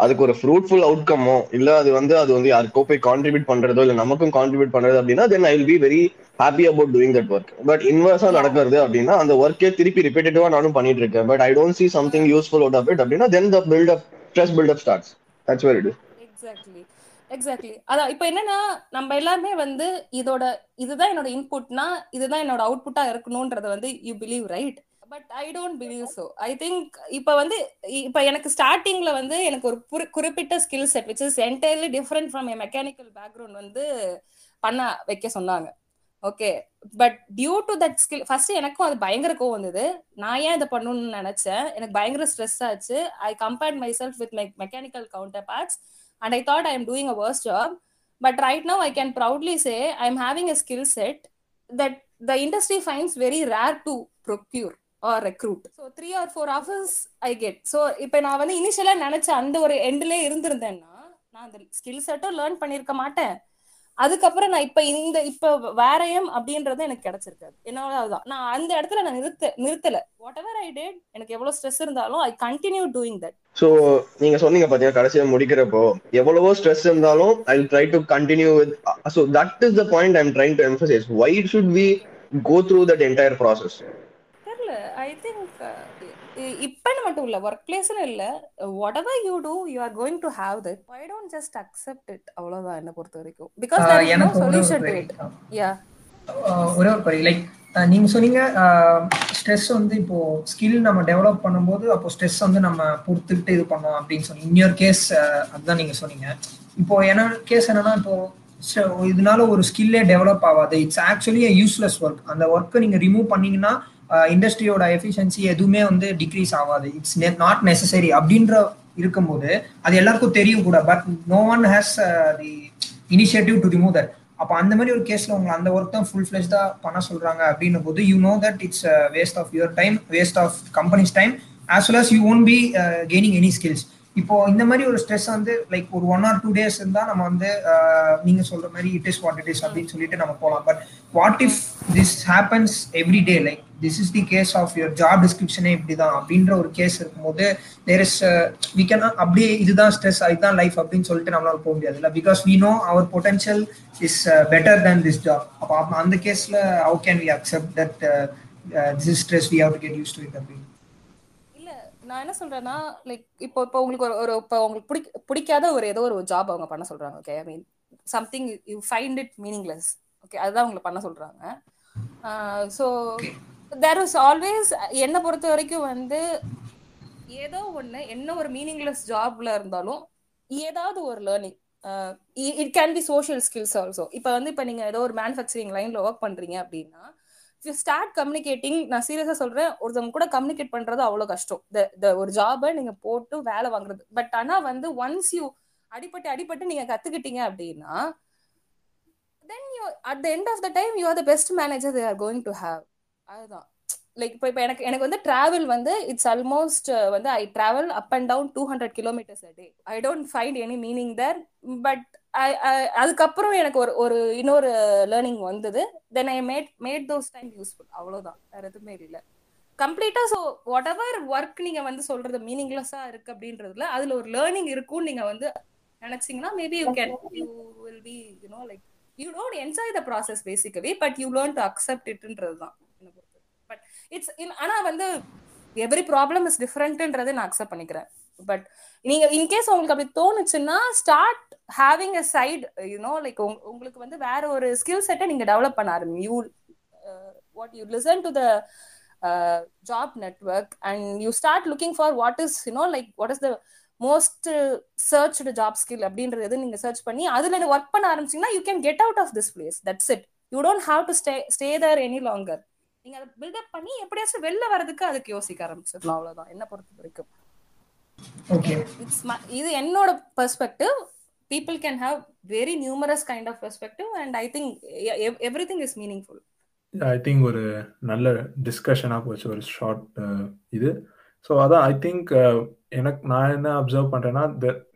அதுக்கு ஒரு ஃப்ரூட்ஃபுல் அவுட்கமோ இல்ல அது வந்து அது வந்து யாருக்கோ போய் கான்ட்ரிபியூட் பண்றதோ இல்ல நமக்கும் கான்ட்ரிபியூட் பண்றது அப்படின்னா then I will be very happy about doing that work but இன்வெர்ஸா நடக்கிறது அப்படின்னா அந்த ஒர்க்கே திருப்பி ரிப்பீட்டடிவா நானும் பண்ணிட்டு இருக்கேன். But I don't see something useful out of it அப்படின்னா then the build up stress build up starts that's very it exactly exactly அதான் இப்போ என்னன்னா நம்ம எல்லாருமே வந்து இதோட இதுதான் என்னோட இன்புட்னா இதுதான் என்னோட அவுட்புட்டா இருக்கணும்ன்றத வந்து you believe right but I don't believe so I think இப்போ வந்து இப்போ எனக்கு ஸ்டார்டிங்ல வந்து எனக்கு ஒரு குறிப்பிட்ட skill set which is entirely different from a mechanical background வந்து பண்ண வைக்க சொன்னாங்க. Okay but due to that skill first எனக்கும் அது பயங்கர கோவம் வந்தது. நான் ஏன் இதை பண்ணணும்னு நினைச்சேன்? எனக்கு பயங்கர ஸ்ட்ரெஸ் ஆச்சு. I compared my self with my mechanical counterparts and I thought I am doing a worst job but right now I can proudly say I am having a skill set that the industry finds very rare to procure or recruit so three or four hours I get so இப்போ நான் வந்து இனிஷியலாக நினச்ச அந்த ஒரு எண்ட்லேயே இருந்திருந்தேன்னா நான் அந்த skill செட்டும் learn பண்ணியிருக்க மாட்டேன். அதுக்கப்புறம் நான் இப்போ இந்த இப்போ வேறையும் அப்படின்றது எனக்கு கிடைச்சிருக்காது. என்னோட அதுதான் நான் அந்த இடத்துல நான் நிறுத்த நிறுத்தல. வாட் எவர் ஐ டேட் எனக்கு எவ்வளவு ஸ்ட்ரெஸ் இருந்தாலும் I continue doing that so நீங்க சொன்னீங்க பார்த்தீங்கன்னா கடைசியா முடிக்கிறப்போ எவ்வளவோ ஸ்ட்ரெஸ் இருந்தாலும் I try to continue with so that is the point I am trying to emphasise why should we go through that entire process தெரியல ஐ திங்க் இப்பன்னு மட்டும் இல்ல ஒர்க் பிளேஸ்ல இல்ல whatever you do you are going to have that I don't just accept it அவ்வளவுதான் என்ன பொறுத்த வரைக்கும். Because there is no solution to it yeah ஒரே ஒரு பரி லைக் நீங்க சொன்னீங்க ஸ்ட்ரெஸ் வந்து இப்போ ஸ்கில் நம்ம டெவலப் பண்ணும்போது அப்போ ஸ்ட்ரெஸ் வந்து நம்ம பொறுத்துக்கிட்டு இது பண்ணோம் அப்படின்னு சொன்னீங்க. இன்னொரு கேஸ் அதுதான் நீங்க சொன்னீங்க. இப்போ என்னோட கேஸ் என்னன்னா இப்போ இதனால ஒரு ஸ்கில்லே டெவலப் ஆகாது. இட்ஸ் ஆக்சுவலி யூஸ்லெஸ் ஒர்க் அந்த ஒர்க்கை நீங்க ரிமூவ் பண்ணீங்கன்னா இண்டஸ்ட்ரியோட எஃபிஷியன்சி எதுவுமே வந்து டிக்ரீஸ் ஆகாது. இட்ஸ் நாட் நெசசரி அப்படின்ற இருக்கும்போது அது எல்லாருக்கும் தெரியும் கூட. But no one has the initiative to remove that அப்போ அந்த மாதிரி ஒரு கேஸ்ல உங்களை அந்த ஒர்க் தான் ஃபுல் ஃபிளெஜ்டா பண்ண சொல்றாங்க அப்படின்னும் போது you know that it's waste of your time waste of companies time as well as you won't be gaining any skills இப்போ இந்த மாதிரி ஒரு ஸ்ட்ரெஸ் வந்து லைக் ஒரு ஒன் ஆர் டூ டேஸ் இருந்தா நம்ம வந்து நீங்க சொல்ற மாதிரி it is what it is அப்படின்னு சொல்லிட்டு நம்ம போகலாம் but what if this happens every day like this is the case of your job டிஸ்கிரிப்ஷனே இப்படிதான். அப்படின்ற ஒரு கேஸ் இருக்கும்போது தேர் இஸ் வி கேன் அப்படியே இதுதான் ஸ்ட்ரெஸ் இதுதான் லைஃப் அப்படின்னு சொல்லிட்டு நம்மளால போக முடியாது இல்லை because we know our potential is better than this job அப்போ அந்த கேஸ்ல how can we accept that this stress we have to get used to it அப்படின்னு? நான் என்ன சொல்றேன்னா லைக் இப்போ இப்போ உங்களுக்கு ஒரு ஒரு இப்போ உங்களுக்கு பிடிக்க பிடிக்காத ஒரு ஏதோ ஒரு ஜாப் அவங்க பண்ண சொல்றாங்க okay I mean something you find it meaningless okay அதுதான் அவங்களை பண்ண சொல்றாங்க. ஸோ தேர் இஸ் ஆல்வேஸ் என்னை பொறுத்த வரைக்கும் வந்து ஏதோ ஒன்று என்ன ஒரு மீனிங்லெஸ் ஜாப்ல இருந்தாலும் ஏதாவது ஒரு learning it can be social skills also இப்போ வந்து இப்போ நீங்கள் ஏதோ ஒரு மேனுஃபேக்சரிங் லைனில் ஒர்க் பண்ணுறீங்க அப்படின்னா ஸ்டார்ட் கம்யூனிகேட்டிங் நான் சீரியஸா சொல்றேன். ஒருத்தவங்க கூட கம்யூனிகேட் பண்றது அவ்வளவு கஷ்டம். த ஒரு ஜாபை நீங்க போட்டு வேலை வாங்குறது. பட் ஆனா வந்து ஒன்ஸ் யூ அடிப்பட்டு அடிப்பட்டு நீங்க கத்துக்கிட்டீங்க அப்படின்னா then you at the end of the time you are the best manager they are going to have அதுதான். லைக் இப்போ இப்போ எனக்கு எனக்கு வந்து டிராவல் வந்து இட்ஸ் ஆல்மோஸ்ட் uh, வந்து I travel up and down two hundred kilometres a day I don't find any meaning there but அதுக்கப்புறம் எனக்கு ஒரு ஒரு இன்னொரு லேர்னிங் வந்தது. Then I made made those time useful அவ்வளோதான் வேற எதுவுமே இல்லை. கம்ப்ளீட்டா ஸோ வாட் எவர் ஒர்க் நீங்க வந்து சொல்றது மீனிங்லெஸ்ஸா இருக்கு அப்படின்றதுல அதுல ஒரு லேர்னிங் இருக்கும் நீங்க வந்து நினைச்சீங்கன்னா maybe you can you will be you know like you don't enjoy the process basically but you learn to accept இட்ன்றது தான். பட் இட்ஸ் ஆனா வந்து எவ்ரி ப்ராப்ளம் இஸ் டிஃப்ரெண்ட்ன்றதை நான் அக்செப்ட் பண்ணிக்கிறேன். பட் நீங்க இன்கேஸ் உங்களுக்கு அப்படி தோணுச்சுன்னா start having a side you know like உங்களுக்கு வந்து வேற ஒரு ஸ்கில் செட்டை நீங்க டெவலப் பண்ண ஆரம்பி you what you listen to the job network and you start looking for what is you know like what is the most searched job skill அப்படின்றது நீங்க சர்ச் பண்ணி அதுல ஒர்க் பண்ண ஆரம்பிச்சீங்கன்னா you can get out of this place that's it you don't have to stay stay there any longer நீங்க அதை build up பண்ணி எப்படியாச்சும் வெளில வரதுக்கு அதுக்கு யோசிக்க ஆரம்பிச்சிடலாம். அவ்வளவுதான். என்ன பொறுத்த வரைக்கும் இட்ஸ் இது என்னோட perspective people can have very numerous kind of perspective and I think every thing is meaningful I think ஒரு நல்ல டிஸ்கஷனாக போச்சு ஒரு ஷார்ட் இது. ஸோ அதான் ஐ திங்க் எனக்கு நான் என்ன அப்சர்வ் பண்ணுறேன்னா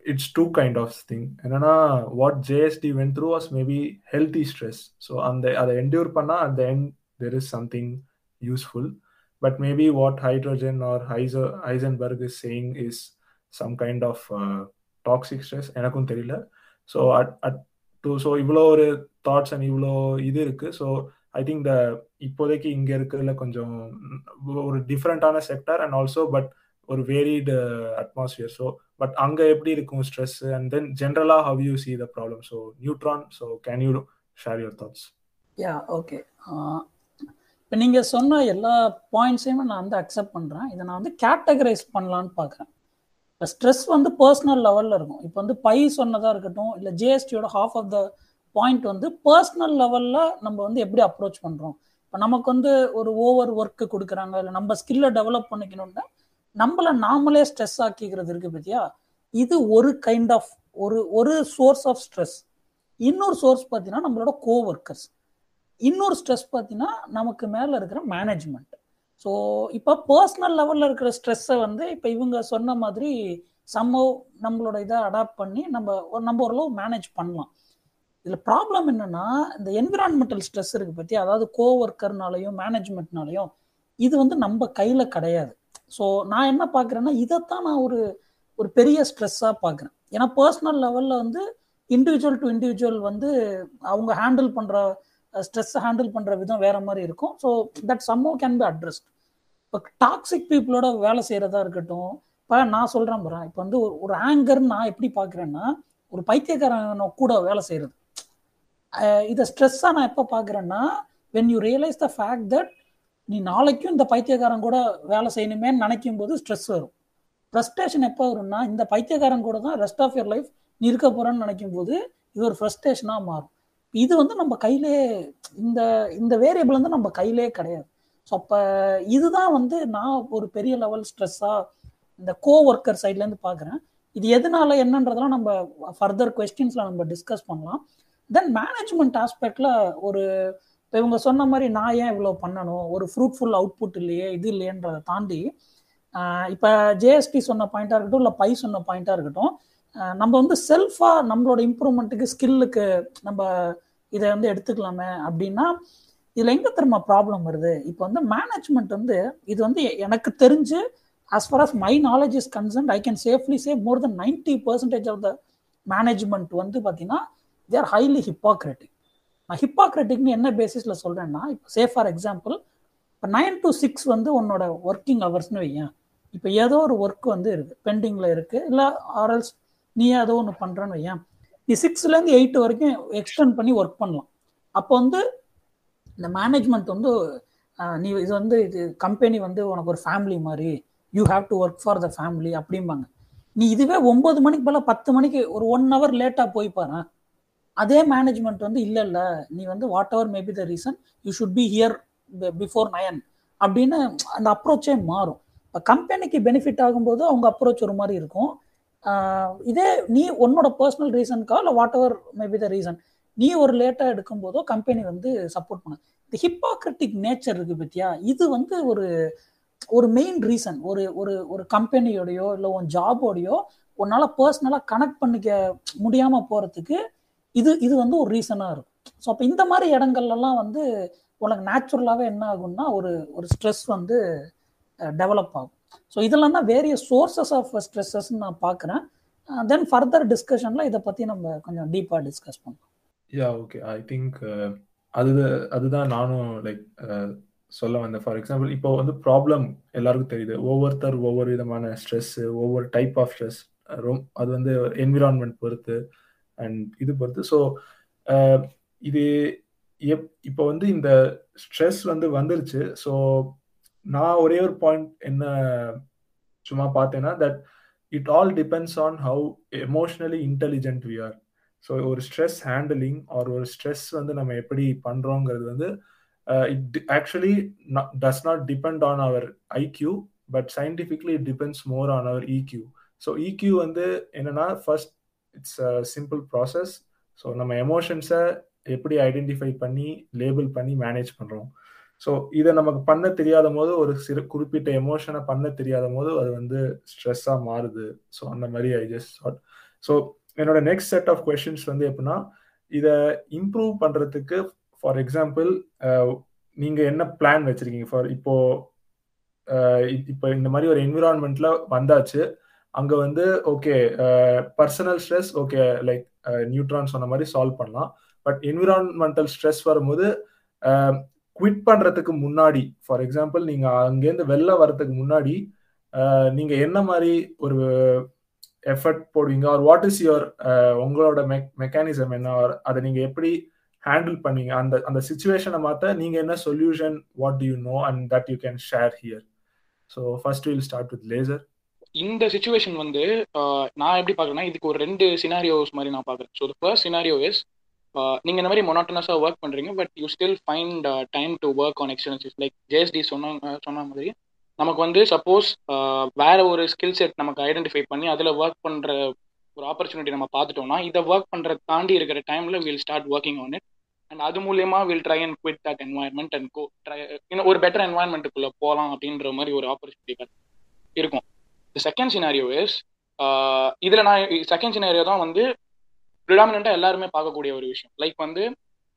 it's two kind of thing என்னன்னா what JST went through was maybe healthy stress so அந்த அதை என்டியூர் பண்ணால் at the end there is something useful but maybe what hydrogen or heisenberg is saying is is some kind of toxic stress எனக்கும் தெரியல. So at at to so இவ்வளோ ஒரு thoughts and இவ்வளோ இது இருக்கு. ஸோ ஐ திங்க் த இப்போதைக்கு இங்கே இருக்கிறதுல கொஞ்சம் ஒரு டிஃப்ரெண்டான செக்டர் அண்ட் ஆல்சோ பட் ஒரு வேரிடு அட்மாஸ்பியர் ஸோ பட் அங்கே எப்படி இருக்கும் ஸ்ட்ரெஸ் அண்ட் தென் ஜென்ரலா how you see the problem so Neutron so can you share your thoughts yeah okay இப்போ நீங்கள் சொன்ன எல்லா பாயிண்ட்ஸையுமே நான் வந்து அக்செப்ட் பண்ணுறேன் இதை நான் வந்து கேட்டகரைஸ் பண்ணலான்னு பார்க்குறேன். இப்போ ஸ்ட்ரெஸ் வந்து பர்சனல் லெவலில் இருக்கும். இப்போ வந்து பை சொன்னதாக இருக்கட்டும் இல்லை ஜிஎஸ்டியோட ஹாஃப் ஆஃப் த பாயிண்ட் வந்து பர்சனல் லெவலில் நம்ம வந்து எப்படி அப்ரோச் பண்ணுறோம் இப்போ நமக்கு வந்து ஒரு ஓவர் ஒர்க்கு கொடுக்குறாங்க இல்லை நம்ம ஸ்கில்லை டெவலப் பண்ணிக்கணும்னா நம்மளை நாமளே ஸ்ட்ரெஸ் ஆக்கிக்கிறது இருக்கு பத்தியா? இது ஒரு கைண்ட் ஆஃப் ஒரு ஒரு சோர்ஸ் ஆஃப் ஸ்ட்ரெஸ் இன்னொரு சோர்ஸ் பார்த்தீங்கன்னா நம்மளோட கோ ஒர்க்கர்ஸ் இன்னொரு ஸ்ட்ரெஸ் பார்த்தீங்கன்னா நமக்கு மேலே இருக்கிற மேனேஜ்மெண்ட் ஸோ இப்போ பர்சனல் லெவலில் இருக்கிற ஸ்ட்ரெஸ்ஸை வந்து இப்போ இவங்க சொன்ன மாதிரி சம்மவ் நம்மளோட இதை அடாப்ட் பண்ணி நம்ம நம்ம ஓரளவு மேனேஜ் பண்ணலாம். இதில் ப்ராப்ளம் என்னன்னா இந்த என்விரான்மெண்டல் ஸ்ட்ரெஸ் இருக்கு பற்றி அதாவது கோ ஒர்க்கர்னாலையும் மேனேஜ்மெண்ட்னாலையும் இது வந்து நம்ம கையில் கிடையாது. ஸோ நான் என்ன பார்க்குறேன்னா இதைத்தான் நான் ஒரு ஒரு பெரிய ஸ்ட்ரெஸ்ஸாக பார்க்குறேன் ஏன்னா பர்சனல் லெவலில் வந்து இண்டிவிஜுவல் டு இண்டிவிஜுவல் வந்து அவங்க ஹேண்டில் பண்ணுற ஸ்ட்ரெஸ்ஸை ஹேண்டில் பண்ணுற விதம் வேற மாதிரி இருக்கும். So that somehow can be addressed இப்போ டாக்ஸிக் பீப்புளோட வேலை செய்கிறதா இருக்கட்டும் இப்போ நான் சொல்கிறேன் பாறேன் இப்போ வந்து ஒரு ஒரு ஆங்கர்னு நான் எப்படி பார்க்குறேன்னா ஒரு பைத்தியக்காரன் கூட வேலை செய்கிறது இதை ஸ்ட்ரெஸ்ஸாக நான் எப்போ பார்க்குறேன்னா when you realise the fact that நீ நாளைக்கும் இந்த பைத்தியக்காரன் கூட வேலை செய்யணுமேன்னு நினைக்கும் போது ஸ்ட்ரெஸ் வரும். ஃப்ரஸ்ட்ரேஷன் எப்போ வரும்னா இந்த பைத்தியக்காரன் கூட தான் ரெஸ்ட் ஆஃப் யர் லைஃப் நீ இருக்க போகிறேன்னு நினைக்கும் போது இது ஒரு ஃப்ரஸ்ட்ரேஷனாக மாறும். இது வந்து நம்ம கையிலே இந்த இந்த வேரியபிள் வந்து நம்ம கையிலே கிடையாது. ஸோ அப்போ இதுதான் வந்து நான் ஒரு பெரிய லெவல் ஸ்ட்ரெஸ்ஸாக இந்த கோ ஒர்க்கர் சைட்லேருந்து பார்க்குறேன். இது எதனால என்னன்றதெல்லாம் நம்ம ஃபர்தர் கொஸ்டின்ஸில் நம்ம டிஸ்கஸ் பண்ணலாம். தென் மேனேஜ்மெண்ட் ஆஸ்பெக்டில் ஒரு இப்போ இவங்க சொன்ன மாதிரி நான் ஏன் இவ்வளோ பண்ணணும்? ஒரு ஃப்ரூட்ஃபுல் அவுட்புட் இல்லையே இது இல்லையன்றதை தாண்டி இப்போ ஜேஎஸ்டி சொன்ன பாயிண்ட்டாக இருக்கட்டும் இல்லை பை சொன்ன பாயிண்ட்டாக இருக்கட்டும் நம்ம வந்து செல்ஃபாக நம்மளோட இம்ப்ரூவ்மெண்ட்டுக்கு ஸ்கில்லுக்கு நம்ம இதை வந்து எடுத்துக்கலாமே அப்படின்னா இதில் எங்கே திரும்ப ப்ராப்ளம் வருது? இப்போ வந்து மேனேஜ்மெண்ட் வந்து இது வந்து எனக்கு தெரிஞ்சு as far as my knowledge is concerned I can safely say more than 90 percentage of the management வந்து பார்த்தீங்கன்னா தேர் ஹைலி highly hypocritic. நான் ஹிப்பாக்ரட்டிக்னு என்ன பேசிஸில் சொல்கிறேன்னா இப்போ சே ஃபார் எக்ஸாம்பிள் இப்போ நைன் டு சிக்ஸ் வந்து உன்னோட ஒர்க்கிங் ஹவர்ஸ்னு வையேன். இப்போ ஏதோ ஒரு ஒர்க் வந்து இருக்குது பெண்டிங்கில் இருக்குது இல்லை ஆர்எல்ஸ் நீ ஏதோ ஒன்று பண்ணுறேன்னு வையேன். நீ சிக்ஸ்லேருந்து எயிட் வரைக்கும் எக்ஸ்டெண்ட் பண்ணி ஒர்க் பண்ணலாம். அப்போ வந்து இந்த மேனேஜ்மெண்ட் வந்து நீ இது வந்து இது கம்பெனி வந்து உனக்கு ஒரு ஃபேமிலி மாதிரி you have to work for the family அப்படிம்பாங்க. நீ இதுவே ஒன்பது மணிக்கு போல பத்து மணிக்கு ஒரு ஒன் ஹவர் லேட்டாக போய் பாரு. அதே மேனேஜ்மெண்ட் வந்து இல்லை இல்லை. நீ வந்து whatever maybe the reason you should be here before nine அப்படின்னு அந்த அப்ரோச்சே மாறும். இப்போ கம்பெனிக்கு பெனிஃபிட் ஆகும்போது அவங்க அப்ரோச் ஒரு மாதிரி இருக்கும். இதே நீ உன்னோட பர்சனல் ரீசனுக்கா இல்லை whatever maybe the reason நீ ஒரு லேட்டாக எடுக்கும்போதோ கம்பெனி வந்து சப்போர்ட் பண்ணு. இந்த ஹிப்பாக்ரட்டிக் நேச்சர் இருக்கு பத்தியா? இது வந்து ஒரு ஒரு மெயின் ரீசன் ஒரு ஒரு ஒரு கம்பெனியோடையோ இல்லை உன் ஜாபோடையோ உன்னால் பர்சனலாக கனெக்ட் பண்ணிக்க முடியாமல் போகிறதுக்கு இது இது வந்து ஒரு ரீசனாக இருக்கும். ஸோ அப்போ இந்த மாதிரி இடங்கள்லாம் வந்து உனக்கு நேச்சுரலாகவே என்ன ஆகும்னா ஒரு ஒரு ஸ்ட்ரெஸ் வந்து டெவலப் ஆகும். ஸோ இதெல்லாம் தான் வேரியஸ் சோர்சஸ் ஆஃப் ஸ்ட்ரெஸ்ஸஸ்ன்னு நான் பார்க்குறேன். தென் ஃபர்தர் டிஸ்கஷனில் இதை பற்றி நம்ம கொஞ்சம் டீப்பாக டிஸ்கஸ் பண்ணலாம். யா ஓகே ஐ திங்க் அது அதுதான் நானும் லைக் uh, சொல்ல வந்தேன். ஃபார் எக்ஸாம்பிள் இப்போ வந்து ப்ராப்ளம் எல்லாருக்கும் தெரியுது. ஒவ்வொருத்தர் ஒவ்வொரு விதமான ஸ்ட்ரெஸ் ஒவ்வொரு டைப் ஆஃப் ஸ்ட்ரெஸ் ரொம் அது வந்து என்விரான்மெண்ட் பொறுத்து அண்ட் இது பொறுத்து. ஸோ uh, இது எப் இப்போ வந்து இந்த ஸ்ட்ரெஸ் வந்து வந்துருச்சு. ஸோ நான் ஒரே ஒரு பாயிண்ட் என்ன சும்மா பார்த்தேன்னா that it all depends on how emotionally intelligent we are so ஒரு ஸ்ட்ரெஸ் ஹேண்டிலிங் ஆர் ஒரு ஸ்ட்ரெஸ் வந்து நம்ம எப்படி பண்ணுறோங்கிறது வந்து it actually does not depend on our IQ but scientifically it depends more on our EQ so EQ வந்து என்னன்னா first it's simple process so நம்ம எமோஷன்ஸை எப்படி ஐடென்டிஃபை பண்ணி லேபிள் பண்ணி மேனேஜ் பண்ணுறோம் ஸோ இதை நமக்கு பண்ண தெரியாத போது ஒரு சிறு குறிப்பிட்ட எமோஷனை பண்ண தெரியாத போது அது வந்து ஸ்ட்ரெஸ்ஸாக மாறுது. ஸோ அந்த மாதிரி ஐ ஜஸ்ட் ஸோ என்னோட நெக்ஸ்ட் செட் ஆஃப் கொஷின்ஸ் வந்து எப்படின்னா இதை இம்ப்ரூவ் பண்ணுறதுக்கு ஃபார் எக்ஸாம்பிள் நீங்கள் என்ன பிளான் வச்சுருக்கீங்க? ஃபார் இப்போ இப்போ இந்த மாதிரி ஒரு என்விரான்மெண்ட்ல வந்தாச்சு. அங்கே வந்து okay personal stress okay like Neutron சொன்ன மாதிரி சால்வ் பண்ணலாம். பட் என்விரான்மெண்டல் ஸ்ட்ரெஸ் வரும்போது குவிட் பண்றதுக்கு முன்னாடி ஃபார் எக்ஸாம்பிள் நீங்க அங்கேருந்து வெளில வர்றதுக்கு முன்னாடி நீங்க என்ன மாதிரி ஒரு எஃபர்ட் போடுவீங்க? ஆர் வாட் இஸ் யுவர் உங்களோட மெக் மெக்கானிசம் என்ன? அதை நீங்க எப்படி ஹேண்டில் பண்ணீங்க அந்த அந்த சுச்சுவேஷனை மாத்த நீங்க என்ன solution what do you know and that you can share here so first will start with Laser இந்த சுச்சுவேஷன் வந்து நான் எப்படி பார்க்குறேன்னா இதுக்கு ஒரு ரெண்டு சினாரியோஸ் மாதிரி நான் பார்க்குறேன். So first scenario is Uh, நீங்க இந்த மாதிரி மொனாட்டனஸாக ஒர்க் பண்றீங்க but you still find time to work on experiences like JST சொன்ன uh, சொன்ன மாதிரி நமக்கு வந்து சப்போஸ் uh, வேற ஒரு ஸ்கில் செட் நமக்கு ஐடென்டிஃபை பண்ணி அதில் ஒர்க் பண்ற ஒரு ஆப்பர்ச்சுனிட்டி நம்ம பார்த்துட்டோம்னா இதை ஒர்க் பண்ணுற தாண்டி இருக்கிற டைம்ல will start working on it and அது மூலியமா will try and quit that environment and go try இன்னும் ஒரு பெட்டர் என்வாயன்மெண்ட்டுக்குள்ள போகலாம் அப்படின்ற மாதிரி ஒரு ஆப்பர்ச்சுனிட்டி இருக்கும். செகண்ட் சினாரியோ இஸ் இதுல நான் செகண்ட் சினாரியோ தான் வந்து ப்ரிடாமினா எல்லாருமே பார்க்கக்கூடிய ஒரு விஷயம். லைக் வந்து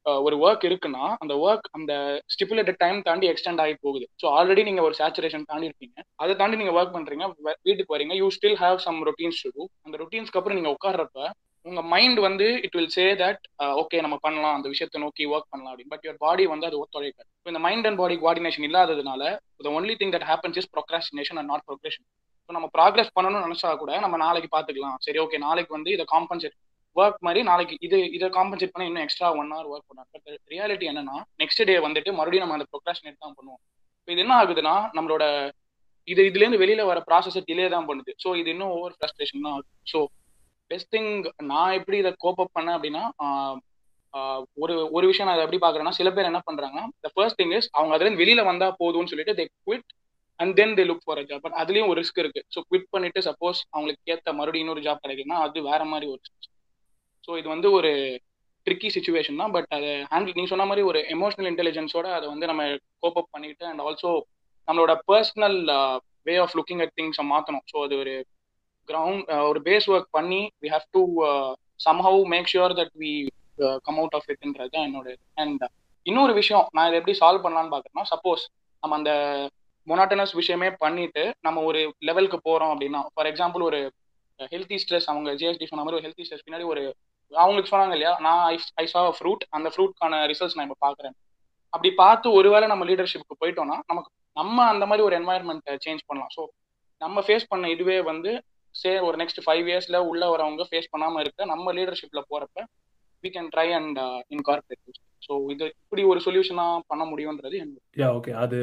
ஒரு ஒர்க் இருக்குன்னா அந்த ஒர்க் அந்த ஸ்டிப்புலேட்டட் டைம் தாண்டி எக்ஸ்டெண்ட் ஆகி போகுது. ஸோ ஆல்ரெடி நீங்க ஒரு சேச்சுரேஷன் தாண்டி இருப்பீங்க அதை தாண்டி நீங்க ஒர்க் பண்றீங்க வீட்டுக்கு வரீங்க you still have some routines to do அந்த ரொட்டீன்ஸ்க்கு அப்புறம் நீங்க உட்கார்றப்ப உங்க மைண்ட் வந்து it will say that okay நம்ம பண்ணலாம் அந்த விஷயத்தை நோக்கி ஒர்க் பண்ணலாம் அப்படின்னு. பட் யுவர் பாடி வந்து அது ஒத்துழைக்காது. இந்த மைண்ட் அண்ட் பாடி குவாடினேஷன் இல்லாததுனால the only thing that happens is procrastination and not progression so நம்ம ப்ராக்ரஸ் பண்ணணும்னு நினைச்சா கூட நம்ம நாளைக்கு பார்த்துக்கலாம். சரி ஓகே நாளைக்கு வந்து இதை காம்பன்சேட் ஒர்க் மாதிரி நாளைக்கு இது இதை காம்பன்சேட் பண்ண இன்னும் எக்ஸ்ட்ரா ஒன் ஹவர் ஒர்க் பண்ணுவோம் பட் ரியாலிட்டி என்னன்னா நெக்ஸ்ட் டே வந்துட்டு மறுபடியும் நம்ம அந்த ப்ரொக்ராஷனேட் தான் பண்ணுவோம். இப்போ இது என்ன ஆகுதுன்னா நம்மளோட இது இதுலேருந்து வெளியில வர ப்ராசஸை டிலே தான் பண்ணுது. ஸோ இது இன்னும் ஓவர் ஃப்ரஸ்ட்ரேஷன் தான் ஆகுது. ஸோ பெஸ்ட் திங் நான் எப்படி இதை கோப் அப் பண்ணேன் அப்படின்னா ஒரு ஒரு விஷயம் நான் எப்படி பாக்குறேன்னா சில பேர் என்ன பண்றாங்க த ஃபர்ஸ்ட் திங் இஸ் அவங்க அதுல வெளியில வந்தா போதும்னு சொல்லிட்டு they quit and then they look for a job but அதுலயும் ஒரு ரிஸ்க் இருக்கு. ஸோ குவிட் பண்ணிட்டு சப்போஸ் அவங்களுக்கு ஏத்த மறுபடியும் இன்னொரு ஜாப் கிடைக்குன்னா அது வேற மாதிரி ஒரு ஸோ இது வந்து ஒரு ட்ரிக்கி சுச்சுவேஷன் தான் பட் அதை ஹேண்டில் நீங்க சொன்ன மாதிரி ஒரு எமோஷனல் இன்டெலிஜென்ஸோட அதை வந்து நம்ம கோப் அப் பண்ணிட்டு அண்ட் ஆல்சோ நம்மளோட personal way of looking at திங்ஸை மாற்றணும் ஸோ அது ஒரு கிரவுண்ட் uh, ஒரு பேஸ் ஒர்க் பண்ணி we have to somehow make sure that we come out of இட்ன்றது தான் என்னோட அண்ட் uh, இன்னொரு விஷயம் நான் இதை எப்படி சால்வ் பண்ணலான்னு பார்க்குறேன்னா சப்போஸ் நம்ம அந்த மொனாட்டனஸ் விஷயமே பண்ணிட்டு நம்ம ஒரு லெவலுக்கு போகிறோம் அப்படின்னா ஃபார் எக்ஸாம்பிள் ஒரு uh, ஹெல்த்தி ஸ்ட்ரெஸ் அவங்க ஜிஎஸ்டி சொன்ன மாதிரி ஒரு ஹெல்த்தி ஸ்ட்ரெஸ் பின்னாடி ஒரு அவங்களுக்கு சொன்னாங்க இல்லையா? நான் ஐ ஐ சா ஃப்ரூட் அந்த ஃப்ரூட்கான ரிசல்ட்ஸ் நான் இப்போ பார்க்குறேன் அப்படி பார்த்து ஒருவேளை நம்ம லீடர்ஷிப்புக்கு போயிட்டோம்னா நமக்கு நம்ம அந்த மாதிரி ஒரு என்வாயர்மெண்ட்டை சேஞ்ச் பண்ணலாம். ஸோ நம்ம ஃபேஸ் பண்ண இதுவே வந்து சே ஒரு நெக்ஸ்ட் ஃபைவ் இயர்ஸ்ல உள்ள வரவங்க ஃபேஸ் பண்ணாமல் இருக்க நம்ம லீடர்ஷிப்ல போறப்ப we can try and incorporate so இது இப்படி ஒரு சொல்யூஷனா பண்ண முடியும்ன்றது யா ஓகே அது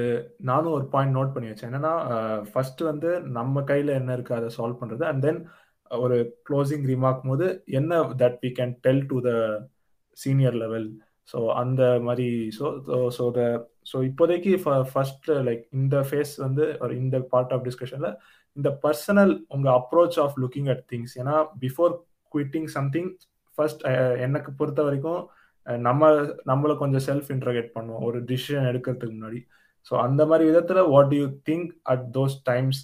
நானும் ஒரு பாயிண்ட் நோட் பண்ணி வச்சேன். என்னன்னா uh, ஃபர்ஸ்ட் வந்து நம்ம கையில என்ன இருக்கு அதை சால்வ் பண்றது அண்ட் தென் ஒரு க்ளோசிங் ரிமார்க் போது என்ன that we can tell to the senior level so அந்த மாதிரி ஸோ ஸோ த ஸோ இப்போதைக்கு ஃபர்ஸ்ட் லைக் இந்த ஃபேஸ் வந்து ஒரு இந்த பார்ட் ஆஃப் டிஸ்கஷன்ல இந்த பர்சனல் உங்க approach of looking at things ஏன்னா பிஃபோர் குவிட்டிங் சம்திங் ஃபர்ஸ்ட் எனக்கு பொறுத்த வரைக்கும் நம்ம நம்மளை கொஞ்சம் செல்ஃப் இன்ட்ரகேட் பண்ணுவோம். ஒரு டிசிஷன் எடுக்கிறதுக்கு முன்னாடி. ஸோ அந்த மாதிரி விதத்துல what you think at those times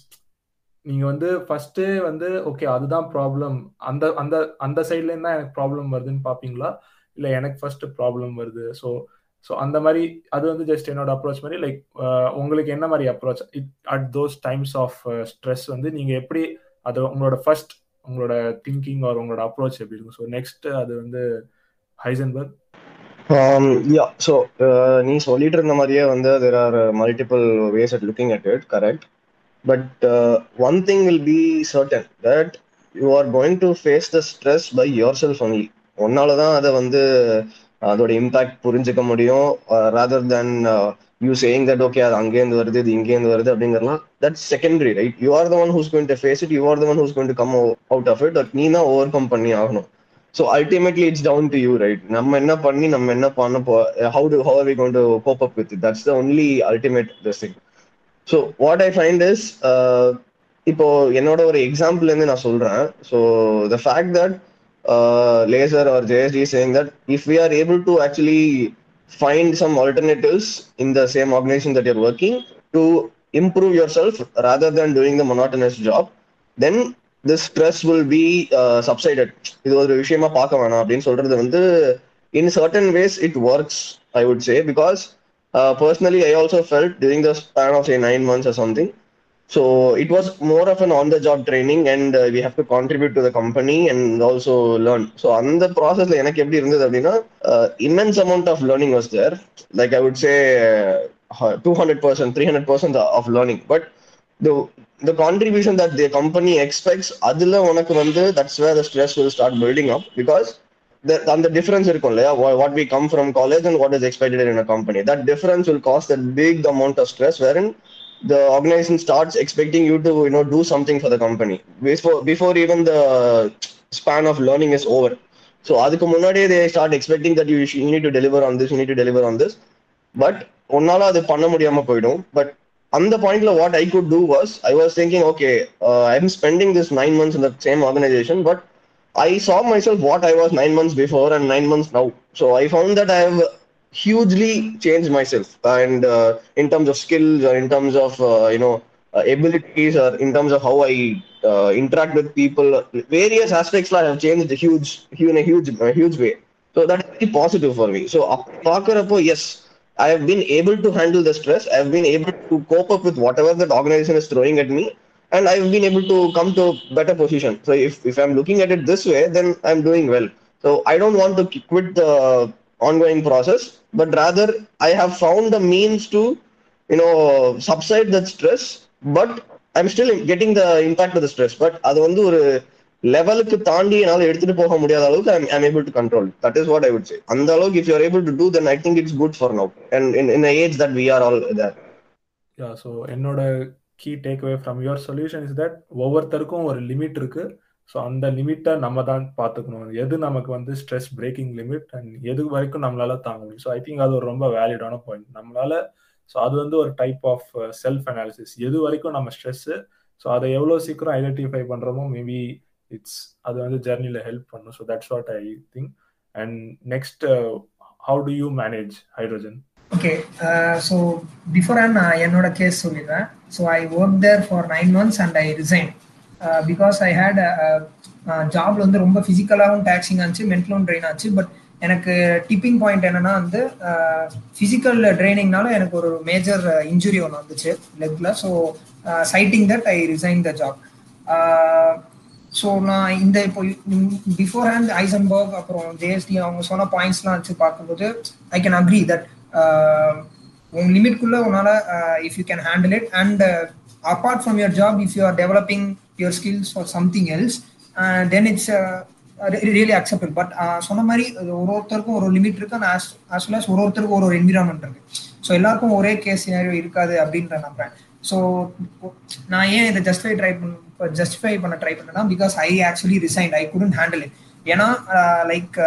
நீங்க வந்து ஃபர்ஸ்ட் வந்து ஓகே அதுதான் ப்ராப்ளம் அந்த அந்த அந்த சைட்ல இருந்தா எனக்கு ப்ராப்ளம் வருதுன்னு பாப்பீங்களா? இல்ல எனக்கு ஃபர்ஸ்ட் ப்ராப்ளம் வருது. ஸோ ஸோ அந்த மாதிரி அது வந்து ஜஸ்ட் என்னோட அப்ரோச் மாதிரி லைக் உங்களுக்கு என்ன மாதிரி approach at those times of stress வந்து நீங்க எப்படி அது உங்களோட ஃபர்ஸ்ட் உங்களோட திங்கிங் ஆர் உங்களோட அப்ரோச் எப்படி இருக்கும்? ஸோ நெக்ஸ்ட் அது வந்து ஹைசன்பர்க் யா ஸோ நீ சொல்லிட்டு இருந்த மாதிரியே வந்து there are multiple ways at looking at it correct but one thing will be certain that you are going to face the stress by yourself only உன்னால தான் அதை வந்து அதோட இம்பாக்ட் புரிஞ்சுக்க முடியும். Rather then you saying that okay அது அங்கேருந்து வருது இது இங்கேருந்து வருது அப்படிங்கிறலாம் that secondary right you are the one who's going to face it you are the one who's going to come out of it நீ தான் ஓவர் கம் பண்ணி ஆகணும். So ultimately it's down to you right நம்ம என்ன பண்ணி நம்ம என்ன பண்ண போ how to how we going to cope up with that's the only ultimate this thing so what I find is இப்போ என்னோட ஒரு எக்ஸாம்பிள்லேருந்து நான் சொல்றேன் so the fact that Laser or JST sang that if we are able to actually find some alternatives in the same organisation that you're working to improve yourself self rather doing the the job job then this will will uh, subsided இது ஒரு விஷயமா பார்க்க வேணாம் அப்படின்னு சொல்றது வந்து in certain ways it works I would say because uh, personally I also felt during the span of say nine months or something, so it was more of an on the job training and uh, we have to contribute to the company and also learn so அந்த ப்ராசஸ்ல எனக்கு எப்படி இருந்தது அப்படின்னா immense amount of learning was there like i would say uh, 200% 300% of learning but the the contribution that the company expects அதுல உனக்கு வந்து that's where the stress will start building up because அந்த டிஃபரன்ஸ் இருக்கும் இல்லையா what we come from college and what is expected in a company that difference will cost a big amount of stress where in the organization starts expecting you to you know do something for the company before before even the span of learning is over so அதுக்கு முன்னாடியே they start expecting that you, you need to deliver on this you need to deliver on this but உன்னால அது பண்ண முடியாம போயிடும் but அந்த பாயிண்ட்ல what I could do was I was thinking okay I am spending this nine months in the same organisation but I saw myself what I was nine months before and nine months now. So I found that I have hugely changed myself. And uh, in terms of skills or in terms of uh, you know uh, abilities or in terms of how I uh, interact with people various aspects I have changed huge in a huge huge way. So that is very positive for me. So Pakarapo, yes I have been able to handle the stress. I have been able to cope up with whatever that organization is throwing at me and I've been able to come to a better position so if, if I'm looking at it this way then I'm doing well so I don't want to quit the ongoing process but rather i have found the means to you know subside that stress but i'm still getting the impact of the stress but அது வந்து ஒரு லெவலுக்கு தாண்டி என்னால எடுத்துட்டு போக முடியாத அளவுக்கு I'm I'm able to control that is what I would say அந்த அளவுக்கு if you are able to do then I think it's good for now and in in age that we are all there yeah so என்னோட key take away from your solution is that ஒவ்வொருத்தருக்கும் ஒரு limit இருக்கு. So அந்த லிமிட்டை நம்ம தான் பார்த்துக்கணும். எது நமக்கு வந்து ஸ்ட்ரெஸ் பிரேக்கிங் லிமிட் அண்ட் எது வரைக்கும் நம்மளால தாங்க முடியும். ஸோ ஐ திங்க் அது ஒரு ரொம்ப வேலிடான பாயிண்ட் நம்மளால ஸோ அது வந்து ஒரு டைப் ஆஃப் செல்ஃப் அனாலிசிஸ் எது வரைக்கும் நம்ம ஸ்ட்ரெஸ்ஸு ஸோ அதை எவ்வளோ சீக்கிரம் ஐடென்டிஃபை பண்ணுறோமோ மேபி இட்ஸ் அது வந்து ஜெர்னியில் ஹெல்ப் பண்ணும். So that's what I think and next how do you manage Hydrogen okay so before நான் என்னோட கேஸ் சொல்லிடுறேன். So I work there for nine months and I resign because I hate ஜாப்ல வந்து ரொம்ப ஃபிசிக்கலாகவும் டேக்ஸிங் ஆச்சு மென்டலும் ட்ரெயின் ஆச்சு. பட் எனக்கு டிப்பிங் பாயிண்ட் என்னன்னா வந்து uh, ஃபிசிக்கல் ட்ரைனிங்னால எனக்கு ஒரு மேஜர் இன்ஜுரி ஒன்று வந்துச்சு லெக்ல so citing that I resign the job so நான் இந்த இப்போ பிஃபோர் ஹேண்ட் ஐசன்பர்க் அப்புறம் ஜேஎஸ்டி அவங்க சொன்ன பாயிண்ட்ஸ்லாம் வச்சு பார்க்கும்போது ஐ கேன் அக்ரி தட் உன் லிமிட்குள்ளே உன்னால் if you can handle it and apart from your job if you are developing your skills or something else then it's really acceptable but சொன்ன மாதிரி ஒரு ஒருத்தருக்கும் ஒரு லிமிட் இருக்கு. அண்ட் ஆஸ் ஆஸ் வெல் ஒரு ஒருத்தருக்கும் ஒரு ஒரு என்விரான்மெண்ட் இருக்கு. ஸோ எல்லாருக்கும் ஒரே கேஸ் சினாரியோ இருக்காது அப்படின்ற நம்புறேன். ஸோ நான் ஏன் இதை ஜஸ்டிஃபை ட்ரை பண்ண ஜஸ்டிஃபை பண்ண ட்ரை பண்ணேன்னா because I actually resigned I couldn't handle it ஏன்னா like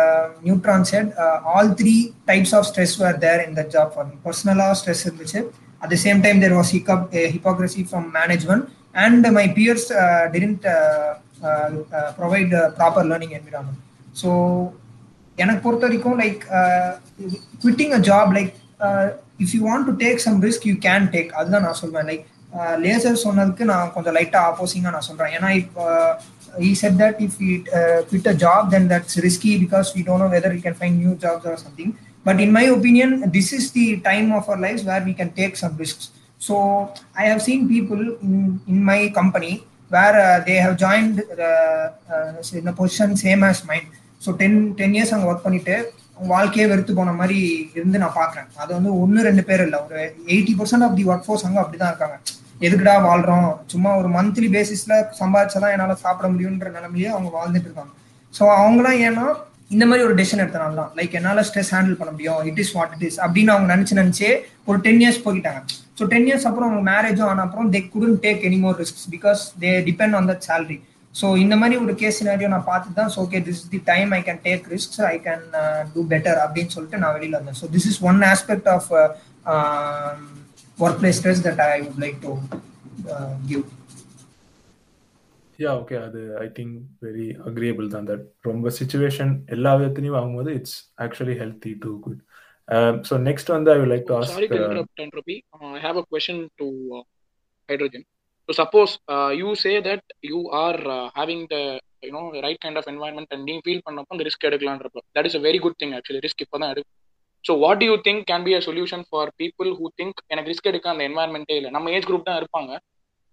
Neutron said all three types of stress were there in the job for பர்சனலாக ஸ்ட்ரெஸ் இருந்துச்சு. At the same time there was hiccup hypocrisy from management and my peers didn't provide proper learning environment so எனக்கு பொறுத்த வரைக்கும் like quitting a job like if you want to take some risk you can take அதுதான் நான் சொல்வேன். Like laser சொன்னதுக்கு நான் கொஞ்சம் லைட்டாக ஆப்போசிங்காக நான் சொல்கிறேன் ஏன்னா இப்போ he said that if we uh, quit a job then that's risky because we don't know whether we can find new jobs or something but in my opinion this is the time of our lives where we can take some risks so i have seen people in, in my company where uh, they have joined uh, uh, in a position same as mine so ten ten years அங்கே work பண்ணிட்டு வாழ்க்கையே வெறுத்து போன மாதிரி இருந்து நான் பார்க்குறேன் அது வந்து ஒன்று ரெண்டு பேர் இல்லை ஒரு eighty percent of the work force அங்கே அப்படி தான் இருக்காங்க எதுக்குடா வாழ்றோம்? சும்மா ஒரு மந்த்லி பேசிஸ்ல சம்பாதிச்சாதான் என்னால் சாப்பிட முடியுன்ற நிலைமையே அவங்க வாழ்ந்துட்டு இருக்காங்க. ஸோ அவங்களாம் ஏன்னா இந்த மாதிரி ஒரு டெசிஷன் எடுத்தனால தான் லைக் என்னால் ஸ்ட்ரெஸ் ஹேண்டில் பண்ண முடியும். It is what it is அப்படின்னு அவங்க நினச்சி நினச்சே ஒரு டென் இயர்ஸ் போய்கிட்டாங்க ஸோ டென் இயர்ஸ் அப்புறம் அவங்க மேரேஜும் ஆன அப்புறம் they couldn't take any more risk because they depend on that salary so இந்த மாதிரி ஒரு கேஸ் சினாரியோ நான் பார்த்து தான் okay this the time I can take risk I can do better அப்படின்னு சொல்லிட்டு நான் வெளியில் வந்தேன். So this is one aspect of work place stress that I would like to give yeah okay அது I think very agreeable தான் that ரொம்ப situation எல்லா விதத்துலையும் வாங்கும்போது it's actually healthy to good so next வந்து I like to Sorry to interrupt, Entropy. Uh, I have a question to uh, hydrogen. So suppose uh, you say that you are uh, having the you know the right kind of environment and நீ feel பண்ணப்போ அந்த risk எடுக்கலான்றப்போ that is a very good thing actually risk இப்போ தான் எடுக்கும் so what you think can be a solution for people who think எனக்கு risk எடுக்க அந்த என்வாயன்மெண்ட்டே இல்லை? நம்ம ஏஜ் குரூப் தான் இருப்பாங்க.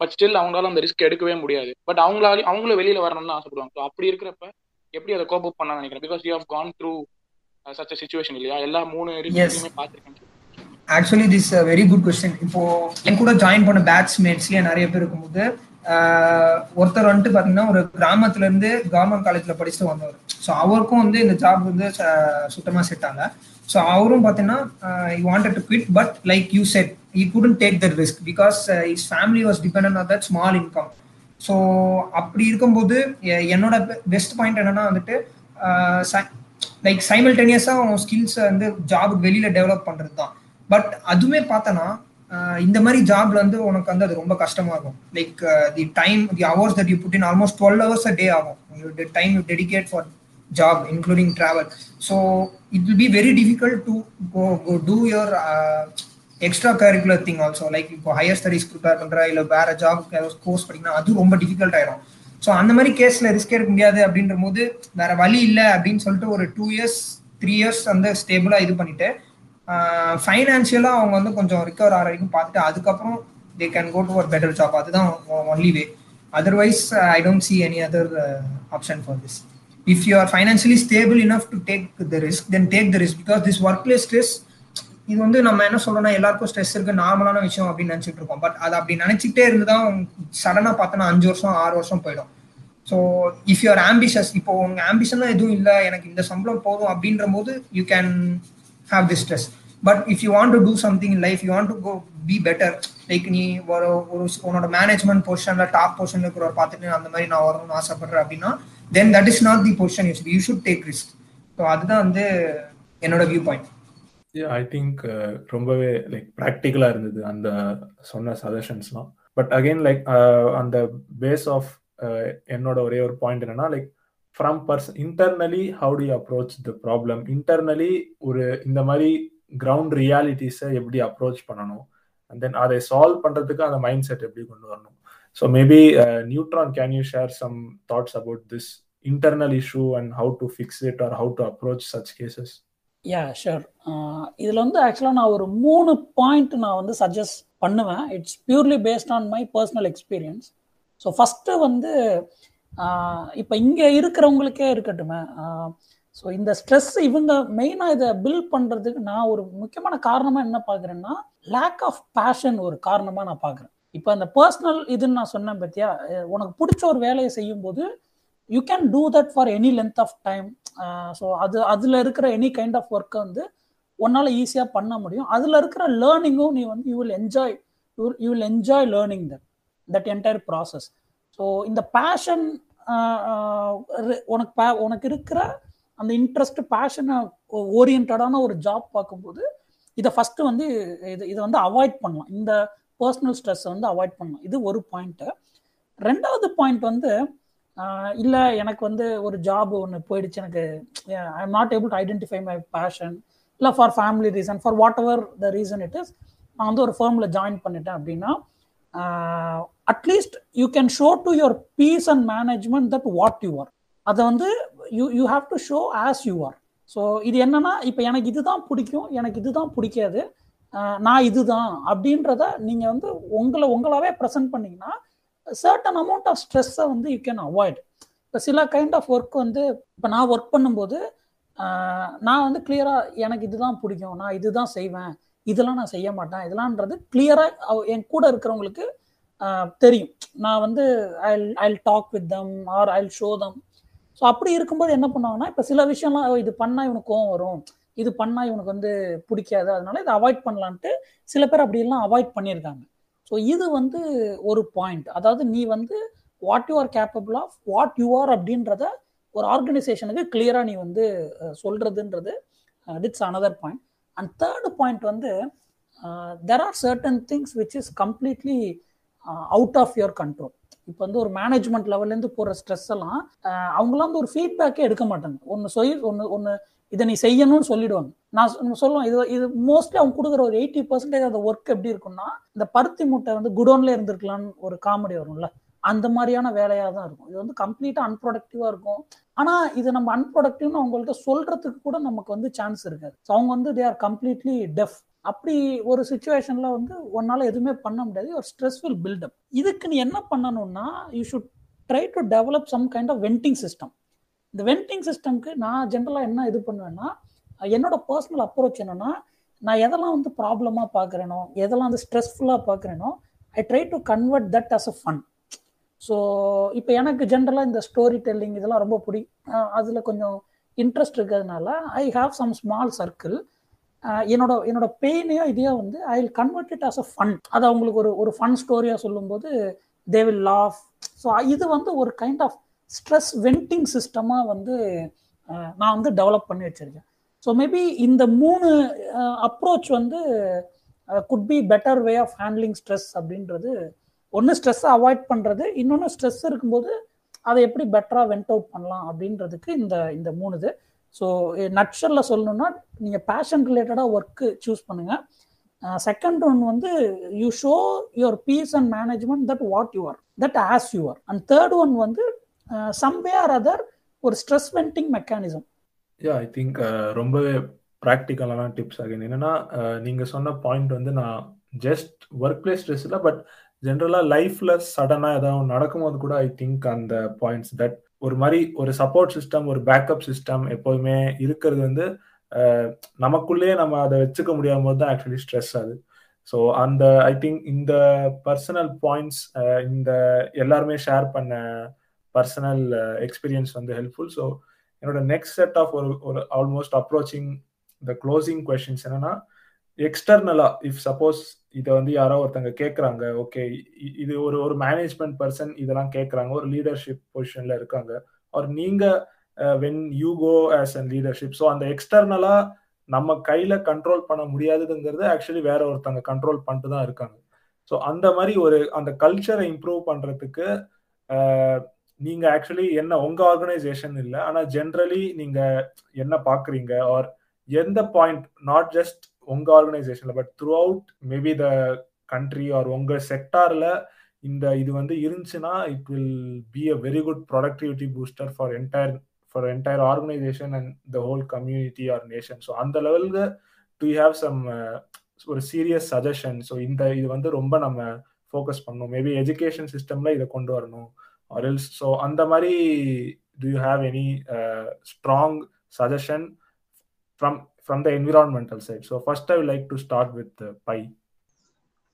பட் ஸ்டில் அவங்களால அந்த ரிஸ்க் எடுக்கவே முடியாது. பட் அவங்களால அவங்களும் வெளியில வரணும்னு ஆசைப்படுவாங்க. ஸோ அப்படி இருக்கிறப்ப எப்படி அதை கோப் அப் பண்ண நினைக்கிறேன் because you have gone through such situation இல்லையா? எல்லா மூணு ரிஸ்க்கையுமே பார்த்துருக்கேன். Actually this very good question இப்போ என் கூட ஜாயின் பண்ண பேட்ச்மேட்ஸ்லயே நிறைய பேர் இருக்கும்போது ஒருத்தர் வந்துட்டு பாத்தீங்கன்னா ஒரு கிராமத்துல இருந்து கவர்மெண்ட் காலேஜ்ல படிச்சுட்டு வந்தவர். ஸோ அவருக்கும் வந்து இந்த ஜாப் வந்து சுத்தமா செட் ஆகல. ஸோ அவரும் பார்த்தீங்கன்னா you wanted to quit but like you said he couldn't take the risk because his family was depend on that small income so அப்படி இருக்கும்போது என்னோட பெஸ்ட் பாயிண்ட் என்னன்னா வந்துட்டு uh, லைக் சைமல்டேனியஸாக அவன் ஸ்கில்ஸை வந்து ஜாபுக்கு வெளியில் டெவலப் பண்ணுறது தான் பட் அதுவுமே பார்த்தோன்னா uh, இந்த மாதிரி ஜாப்ல வந்து உனக்கு வந்து அது ரொம்ப கஷ்டமா இருக்கும். Like the time the hours that you put in almost twelve hours a day ஆகும். Time you dedicate for job including travel. So it will be very difficult to go, go do your uh, extra curricular thing also. Like இப்போ higher studies prepare பண்ணுற இல்லை வேற job course படிக்கணும் அது ரொம்ப difficult ஆயிரும். So அந்த மாதிரி கேஸ்ல ரிஸ்க் எடுக்க முடியாது அப்படின்ற போது வேற வழி இல்லை அப்படின்னு சொல்லிட்டு ஒரு டூ இயர்ஸ் த்ரீ இயர்ஸ் அந்த ஸ்டேபிளாக இது பண்ணிட்டு ஃபைனான்சியலாக அவங்க வந்து கொஞ்சம் ரிகவர் ஆகிற வரைக்கும் பார்த்துட்டு அதுக்கப்புறம் தே கேன் கோ டு ஒரு பெட்டர் ஜாப் அதுதான் only way otherwise I don't see any other option for this if you are financially stable enough to take the risk then take the risk. Because this workplace stress இது வந்து நம்ம என்ன சொல்றோம்னா எல்லாருக்கும் stress இருக்கு நார்மலான விஷயம் அப்படின்னு நினைச்சிட்டு இருக்கோம். பட் அது அப்படி நினைச்சிட்டே இருந்துதான் சடனா பார்த்தோன்னா அஞ்சு வருஷம் ஆறு வருஷம் போயிடும். ஸோ இஃப் யூஆர் ஆம்பிஷஸ் இப்போ உங்க ஆம்பிஷன்லாம் எதுவும் இல்லை எனக்கு இந்த சம்பளம் போதும் அப்படின்ற போது you can have the stress but if you want to do something in life you want to go be better like நீ ஒரு ஒரு உன்னோட மேனேஜ்மெண்ட் பொசிஷன்ல டாப் பொசிஷன்ல இருக்கிறவர் பார்த்துட்டு அந்த மாதிரி நான் வரணும்னு ஆசைப்படுறேன் அப்படின்னா then that is not the position you you should take risk so அதுதான் வந்து என்னோட வியூ பாயிண்ட் ஐ திங்க் ரொம்பவே லைக் ப்ராக்டிக்கலாக இருந்தது அந்த சொன்ன சஜஷன்ஸ்லாம் பட் அகெயின் லைக் அந்த பேஸ் ஆஃப் uh, என்னோட ஒரே ஒரு பாயிண்ட் என்னன்னா like from person internally how to approach the problem internally ஒரு இந்த மாதிரி கிரவுண்ட் ரியாலிட்டிஸை எப்படி அப்ரோச் பண்ணணும்? அண்ட் தென் அதை சால்வ் பண்ணுறதுக்கு அந்த மைண்ட் செட் எப்படி கொண்டு வரணும்? So maybe Neutron can you share some thoughts about this internal issue and how to fix it or how to approach such cases yeah sure இதில் வந்து ஆக்சுவலாக நான் ஒரு மூணு பாயிண்ட் நான் வந்து சஜஸ்ட் பண்ணுவேன். It's purely based on my personal experience so first வந்து uh, இப்போ இங்கே இருக்கிறவங்களுக்கே இருக்கட்டுமே uh, ஸோ இந்த ஸ்ட்ரெஸ் இவங்க மெயினாக இதை பில்ட் பண்ணுறதுக்கு நான் ஒரு முக்கியமான காரணமாக என்ன பார்க்குறேன்னா லேக் ஆஃப் பேஷன் ஒரு காரணமாக நான் பார்க்குறேன். இப்போ அந்த பர்சனல் இதுன்னு நான் சொன்னேன் பத்தியா? உனக்கு பிடிச்ச ஒரு வேலையை செய்யும்போது you can do that for any length of time so அது அதில் இருக்கிற எனி கைண்ட் ஆஃப் ஒர்க்கை வந்து உன்னால் ஈஸியாக பண்ண முடியும். அதில் இருக்கிற லேர்னிங்கும் நீ வந்து you will enjoy you will enjoy learning that that entire process so இந்த பேஷன் உனக்கு உனக்கு இருக்கிற அந்த இன்ட்ரெஸ்ட் பேஷனை ஓரியன்டான ஒரு ஜாப் பார்க்கும்போது இதை ஃபஸ்ட்டு வந்து இது இதை வந்து அவாய்ட் பண்ணலாம். இந்த பர்சனல் ஸ்ட்ரெஸ்ஸை வந்து அவாய்ட் பண்ணணும். இது ஒரு பாயிண்ட்டு ரெண்டாவது பாயிண்ட் வந்து இல்லை எனக்கு வந்து ஒரு ஜாப் ஒன்று போயிடுச்சு எனக்கு I am not able to identify my passion இல்லை for family reason for whatever the reason it is நான் வந்து ஒரு ஃபேர்மில் ஜாயின் பண்ணிட்டேன் அப்படின்னா at least you can show to your peers and management that what you are அதை வந்து you you have to show as you are so இது என்னன்னா இப்போ எனக்கு இதுதான் பிடிக்கும் எனக்கு இதுதான் பிடிக்காது. நான் இதுதான் அப்படின்றத நீங்கள் வந்து உங்களை உங்களாவே ப்ரெசென்ட் பண்ணீங்கன்னா சர்டன் அமௌண்ட் ஆஃப் ஸ்ட்ரெஸ்ஸை வந்து யூ கேன் அவாய்ட் இப்போ சில கைண்ட் ஆஃப் ஒர்க் வந்து இப்போ நான் ஒர்க் பண்ணும்போது நான் வந்து கிளியராக எனக்கு இதுதான் பிடிக்கும். நான் இதுதான் செய்வேன். இதெல்லாம் நான் செய்ய மாட்டேன். இதெல்லாம்ன்றது கிளியராக என் கூட இருக்கிறவங்களுக்கு தெரியும். நான் வந்து I I talk with them or I show them so அப்படி இருக்கும்போது என்ன பண்ணுவாங்கன்னா இப்போ சில விஷயம்லாம் இது பண்ணால் இவனுக்கு கோவம் வரும். இது பண்ணால் இவனுக்கு வந்து பிடிக்காது. அதனால இதை அவாய்ட் பண்ணலான்ட்டு சில பேர் அப்படிலாம் அவாய்ட் பண்ணியிருக்காங்க. ஸோ இது வந்து ஒரு பாயிண்ட் அதாவது நீ வந்து what you are capable of what you are அப்படின்றத ஒரு ஆர்கனைசேஷனுக்கு கிளியராக நீ வந்து சொல்கிறதுன்றது it's another point and third point வந்து there are certain things which is completely out of your control இப்போ வந்து ஒரு மேனேஜ்மெண்ட் லெவல்லேருந்து போகிற ஸ்ட்ரெஸ் எல்லாம் அவங்களாம் வந்து ஒரு ஃபீட்பேக்கே எடுக்க மாட்டாங்க. ஒன்று சொல் ஒன்று ஒன்று இதை நீ செய்யணும்னு சொல்லிடுவாங்க. நான் சொல்லுவேன் இது இது மோஸ்ட்லி அவங்க கொடுக்குற ஒரு எயிட்டி பர்சன்டேஜ் அந்த ஒர்க் எப்படி இருக்கும்னா இந்த பருத்தி மூட்டை வந்து குடோன்ல இருந்திருக்கலாம்னு ஒரு காமெடி வரும்ல அந்த மாதிரியான வேலையாக தான் இருக்கும். இது வந்து கம்ப்ளீட்டாக அன்ப்ரொடக்டிவாக இருக்கும். ஆனால் இது நம்ம அன்ப்ரொடக்டிவ்னு அவங்கள்ட்ட சொல்றதுக்கு கூட நமக்கு வந்து சான்ஸ் இருக்காது. ஸோ அவங்க வந்து தே ஆர் கம்ப்ளீட்லி டெஃப் அப்படி ஒரு சுச்சுவேஷன்ல வந்து உன்னால் எதுவுமே பண்ண முடியாது. ஒரு ஸ்ட்ரெஸ்ஃபுல் பில்டப் இதுக்கு நீ என்ன பண்ணணும்னா you should try to develop some kind of venting system இந்த வெண்டிங் சிஸ்டம்க்கு நான் ஜென்ரலாக என்ன இது பண்ணுவேன்னா என்னோட பர்சனல் அப்ரோச் என்னன்னா நான் எதெல்லாம் வந்து ப்ராப்ளமாக பார்க்குறேனோ எதெல்லாம் வந்து ஸ்ட்ரெஸ்ஃபுல்லாக பார்க்குறேனோ I try to convert that as a fun so இப்போ எனக்கு ஜென்ரலாக இந்த ஸ்டோரி டெல்லிங் இதெல்லாம் ரொம்ப பிடி அதில் கொஞ்சம் இன்ட்ரெஸ்ட் இருக்கிறதுனால I have some small circle என்னோட என்னோட பெயினையோ இதையோ வந்து I will convert it as a fun அது அவங்களுக்கு ஒரு ஒரு ஃபன் ஸ்டோரியாக சொல்லும்போது தே வில் லாஃப் ஸோ இது வந்து ஒரு கைண்ட் ஆஃப் ஸ்ட்ரெஸ் வெண்டிங் சிஸ்டமாக வந்து நான் வந்து டெவலப் பண்ணி வச்சுருக்கேன். ஸோ மேபி இந்த மூணு அப்ரோச் வந்து could be better way of handling stress அப்படின்றது ஒன்று ஸ்ட்ரெஸ்ஸை அவாய்ட் பண்ணுறது இன்னொன்று ஸ்ட்ரெஸ் இருக்கும்போது அதை எப்படி பெட்டராக வெண்ட் அவுட் பண்ணலாம் அப்படின்றதுக்கு இந்த இந்த மூணு இது ஸோ நட்சரில் சொல்லணும்னா நீங்கள் பேஷன் ரிலேட்டடாக ஒர்க்கு சூஸ் பண்ணுங்கள் செகண்ட் ஒன் வந்து you show your peers and management that what you are that as you are and third one வந்து சம்வேர் அதர் ஒரு stress venting mechanism yeah I think ரொம்பவே ப்ராக்டிக்கலான tips again. என்னன்னா நீங்க சொன்ன point வந்து நான் ஜஸ்ட் ஒர்க் பிளேஸ் ஸ்ட்ரெஸ் இல்லை பட் ஜென்ரலாக லைஃப்ல சடனாக ஏதாவது நடக்கும்போது கூட ஐ திங்க் அந்த பாயிண்ட்ஸ் தட் ஒரு மாதிரி ஒரு சப்போர்ட் சிஸ்டம் ஒரு பேக்கப் சிஸ்டம் எப்போதுமே இருக்கிறது வந்து நமக்குள்ளேயே நம்ம அதை வச்சுக்க முடியாம போது தான் ஆக்சுவலி ஸ்ட்ரெஸ் ஆகுது ஸோ அந்த ஐ திங்க் இந்த பர்சனல் பாயிண்ட்ஸ் இந்த எல்லாருமே ஷேர் பண்ண பர்சனல் எக்ஸ்பீரியன்ஸ் uh, வந்து ஹெல்ப்ஃபுல் ஸோ என்னோட நெக்ஸ்ட் செட் ஆஃப் ஒரு ஒரு almost approaching the closing questions என்னன்னா எக்ஸ்டர்னலா இஃப் சப்போஸ் இதை வந்து யாரோ ஒருத்தங்க கேட்குறாங்க ஓகே இது ஒரு ஒரு மேனேஜ்மெண்ட் பர்சன் இதெல்லாம் கேட்குறாங்க ஒரு லீடர்ஷிப் பொசிஷன்ல இருக்காங்க ஆர் நீங்க when you go as an leadership so அந்த எக்ஸ்டர்னலா நம்ம கையில கண்ட்ரோல் பண்ண முடியாதுங்கிறது ஆக்சுவலி வேற ஒருத்தங்க கண்ட்ரோல் பண்ணிட்டு தான் இருக்காங்க. ஸோ அந்த மாதிரி ஒரு அந்த கல்ச்சரை இம்ப்ரூவ் பண்றதுக்கு uh, நீங்க ஆக்சுவலி என்ன உங்க ஆர்கனைசேஷன் இல்லை ஆனா ஜென்ரலி நீங்க என்ன பாக்குறீங்க ஆர் எந்த பாயிண்ட் நாட் ஜஸ்ட் உங்க ஆர்கனைசேஷன்ல but throughout maybe the country or உங்க செக்டார்ல இந்த இது வந்து இருந்துச்சுன்னா it will be a very good productivity booster for entire for entire organisation and the whole community or nation so அந்த லெவலுக்கு டு ஹேவ் சம் ஒரு சீரியஸ் சஜஷன் ஸோ இந்த இது வந்து ரொம்ப நம்ம ஃபோக்கஸ் பண்ணணும். மேபி எஜுகேஷன் சிஸ்டம்ல இதை கொண்டு வரணும். ஆர் எல்ஸ் ஸோ அந்த மாதிரி do you have any strong suggestion from from the environmental side so first I like to start with by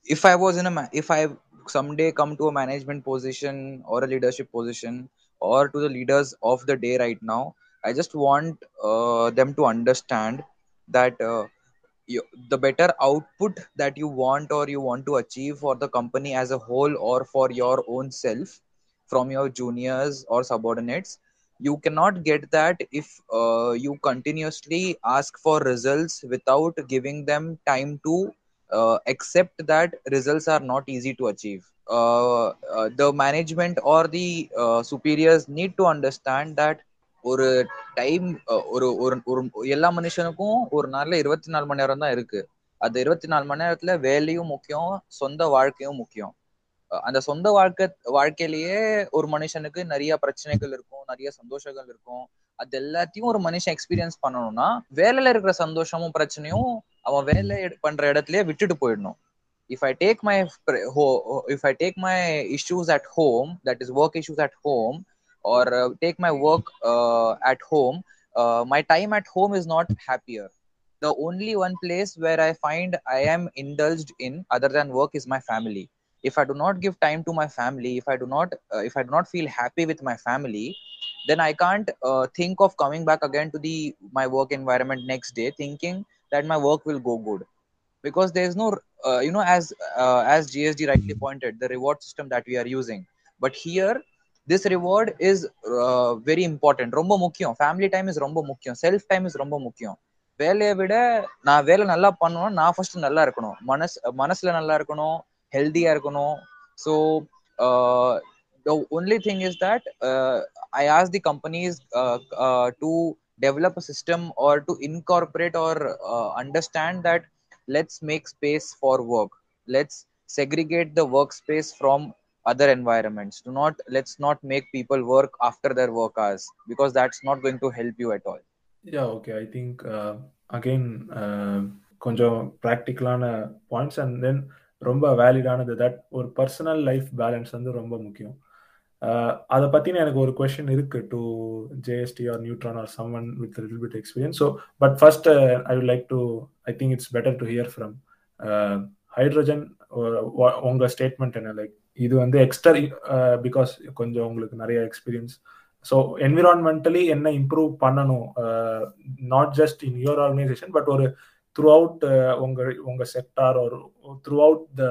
if i was in a ma- if i someday come to a management position or a leadership position or to the leaders of the day right now i just want uh, them to understand that uh, you, the better output that you want or you want to achieve for the company as a whole or for your own self from your juniors or subordinates you cannot get that if uh, you continuously ask for results without giving them time to uh, accept that results are not easy to achieve. Uh, uh, the management or the uh, superiors need to understand that ஒரு time ஒரு ஒரு எல்லா மனுஷனுக்கும் ஒரு நாள்ல இருபத்தி நாலு மணி நேரம் தான் இருக்கு அந்த இருபத்தி நாலு மணி நேரத்துல வேலையும் முக்கியம் சொந்த வாழ்க்கையும் முக்கியம் அந்த சொந்த வாழ்க்கை வாழ்க்கையிலேயே ஒரு மனுஷனுக்கு நிறைய பிரச்சனைகள் இருக்கும் நிறைய சந்தோஷங்கள் இருக்கும் அது எல்லாத்தையும் ஒரு மனுஷன் எக்ஸ்பீரியன்ஸ் பண்ணணும்னா வேலையில இருக்கிற சந்தோஷமும் பிரச்சனையும் அவன் வேலை எடு- பண்ற இடத்துலயே விட்டுட்டு போயிடணும் if i take my pr- ho- if i take my issues at home that is work issues at home or uh, take my work uh, at home uh, my time at home is not happier the only one place where i find i am indulged in other than work is my family if i do not give time to my family if i do not uh, if i do not feel happy with my family then i can't uh, think of coming back again to the my work environment next day thinking that my work will go good because there is no uh, you know as uh, as gsd rightly pointed the reward system that we are using but here this reward is uh, very important ரொம்ப முக்கியம் family time is ரொம்ப முக்கியம் self time is ரொம்ப முக்கியம் வேலையை விட நான் வேலை நல்லா பண்ணணும் நான் ஃபர்ஸ்ட் நல்லா இருக்கணும் மனசு மனசுல நல்லா இருக்கணும் ஹெல்தியா இருக்கணும் so the only thing is that uh, i ask the companies uh, uh, to develop a system or to incorporate or uh, understand that let's make space for work let's segregate the workspace from other environments do not let's not make people work after their work hours because that's not going to help you at all yeah okay I think again கொஞ்சம் ப்ராக்டிக்கலான points and then ரொம்ப வேலிடானது that ஒரு personal life balance வந்து ரொம்ப முக்கியம். அதை பற்றின எனக்கு ஒரு கொஷின் இருக்கு to JST or Neutron or someone with little bit experience so but first I would like to I think it's better to hear from Hydrogen உங்கள் ஸ்டேட்மெண்ட் என்ன? லைக் இது வந்து எக்ஸ்டர் பிகாஸ் uh, கொஞ்சம் உங்களுக்கு நிறைய experience so environmentally என்ன improve பண்ணணும்? Not just in your organisation but ஒரு த்ரூ அவுட் uh, உங்க உங்க செக்டார் ஒரு throughout the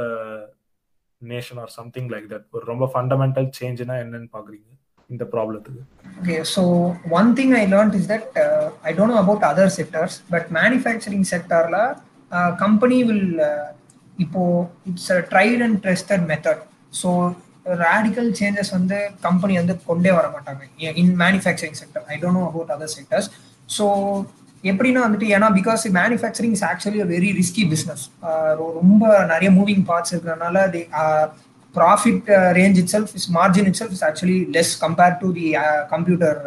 nation or something like that ஒரு ரொம்ப ஃபண்டமெண்டல் சேஞ்ச்னா என்னன்னு பாக்குறீங்க இந்த ப்ராப்ளத்துக்கு okay so one thing I learned is that I don't know about other sectors but manufacturing manufacturing company will இப்போ it's a tried and tested method so radical changes வந்து company வந்து கொண்டே வர மாட்டாங்க. In manufacturing sector I don't know about other sectors so எப்படின்னா வந்துட்டு ஏன்னா because manufacturing is actually very risky business ரொம்ப நிறைய மூவிங் பார்ட்ஸ் இருக்கிறதுனால profit range itself is margin itself is actually less compare to the computer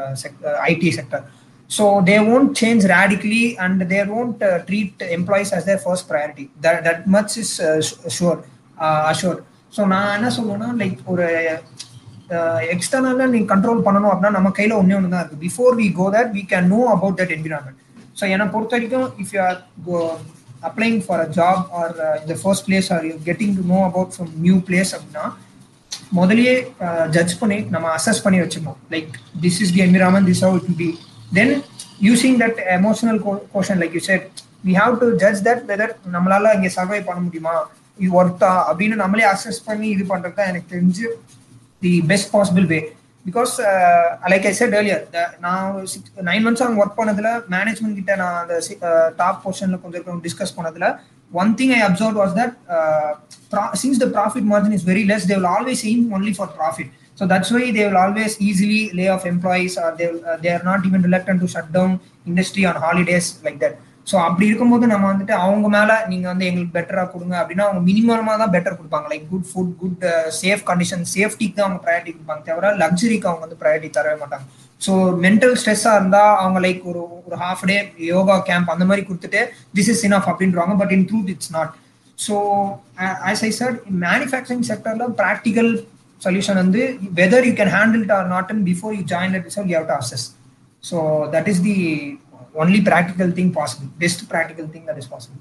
IT sector so they won't change radically and they won't treat employees as their first priority that That, that much is uh, so நான் என்ன சொல்லுவேன்னா like ஒரு எக்ஸ்டர்னலாக நீங்கள் control பண்ணணும் அப்படின்னா நம்ம கையில் ஒன்றே ஒன்று தான் இருக்குது before we go that we can know about that environment so என்னை பொறுத்த வரைக்கும் if you are applying for a job or இந்த first place are you getting to know about from new place அப்படின்னா முதலியே ஜட்ஜ் பண்ணி நம்ம assess பண்ணி வச்சுக்கணும் like this is the environment this how it be then using that emotional quotient like you said we have to judge that whether நம்மளால இங்கே சர்வை பண்ண முடியுமா? இது ஒர்த்தா அப்படின்னு நம்மளே அசஸ் பண்ணி இது பண்ணுறது தான் எனக்கு தெரிஞ்சு the best possible way because like I said earlier நான் ஒரு சிக்ஸ் நைன் மந்த்ஸ் அங்கே ஒர்க் பண்ணதுல மேனேஜ்மெண்ட் கிட்ட நான் அந்த டாப் போர்ஷன்ல கொஞ்சம் டிஸ்கஸ் பண்ணதுல one thing I observe was that since the profit margin is very less they will always aim only for profit So that's why they will always easily lay off employees or they, uh, they are not even reluctant to shut down industry on holidays like that. So அப்படி இருக்கும்போது நம்ம வந்துட்டு அவங்க மேலே நீங்கள் வந்து எங்களுக்கு பெட்டராக கொடுங்க அப்படின்னா அவங்க மினிமமாக தான் பெட்டர் கொடுப்பாங்க. Like good food good safe condition சேஃப்டிக்கு தான் அவங்க ப்ரையாரிட்டி கொடுப்பாங்க தவிர லக்ஸரிக்கு அவங்க வந்து ப்ரையாரிட்டி தரவே மாட்டாங்க. ஸோ மென்டல் ஸ்ட்ரெஸ்ஸாக இருந்தால் அவங்க லைக் ஒரு ஒரு ஹாஃப் டே யோகா கேம்ப் அந்த மாதிரி கொடுத்துட்டு திஸ் இஸ் இனஃப் அப்படின்றாங்க but in truth it's not so as I sir manufacturing செக்டரில் practical solution வந்து whether you can handle it or not and before you join it result you have to assess so that is the only practical thing possible best practical thing that is possible.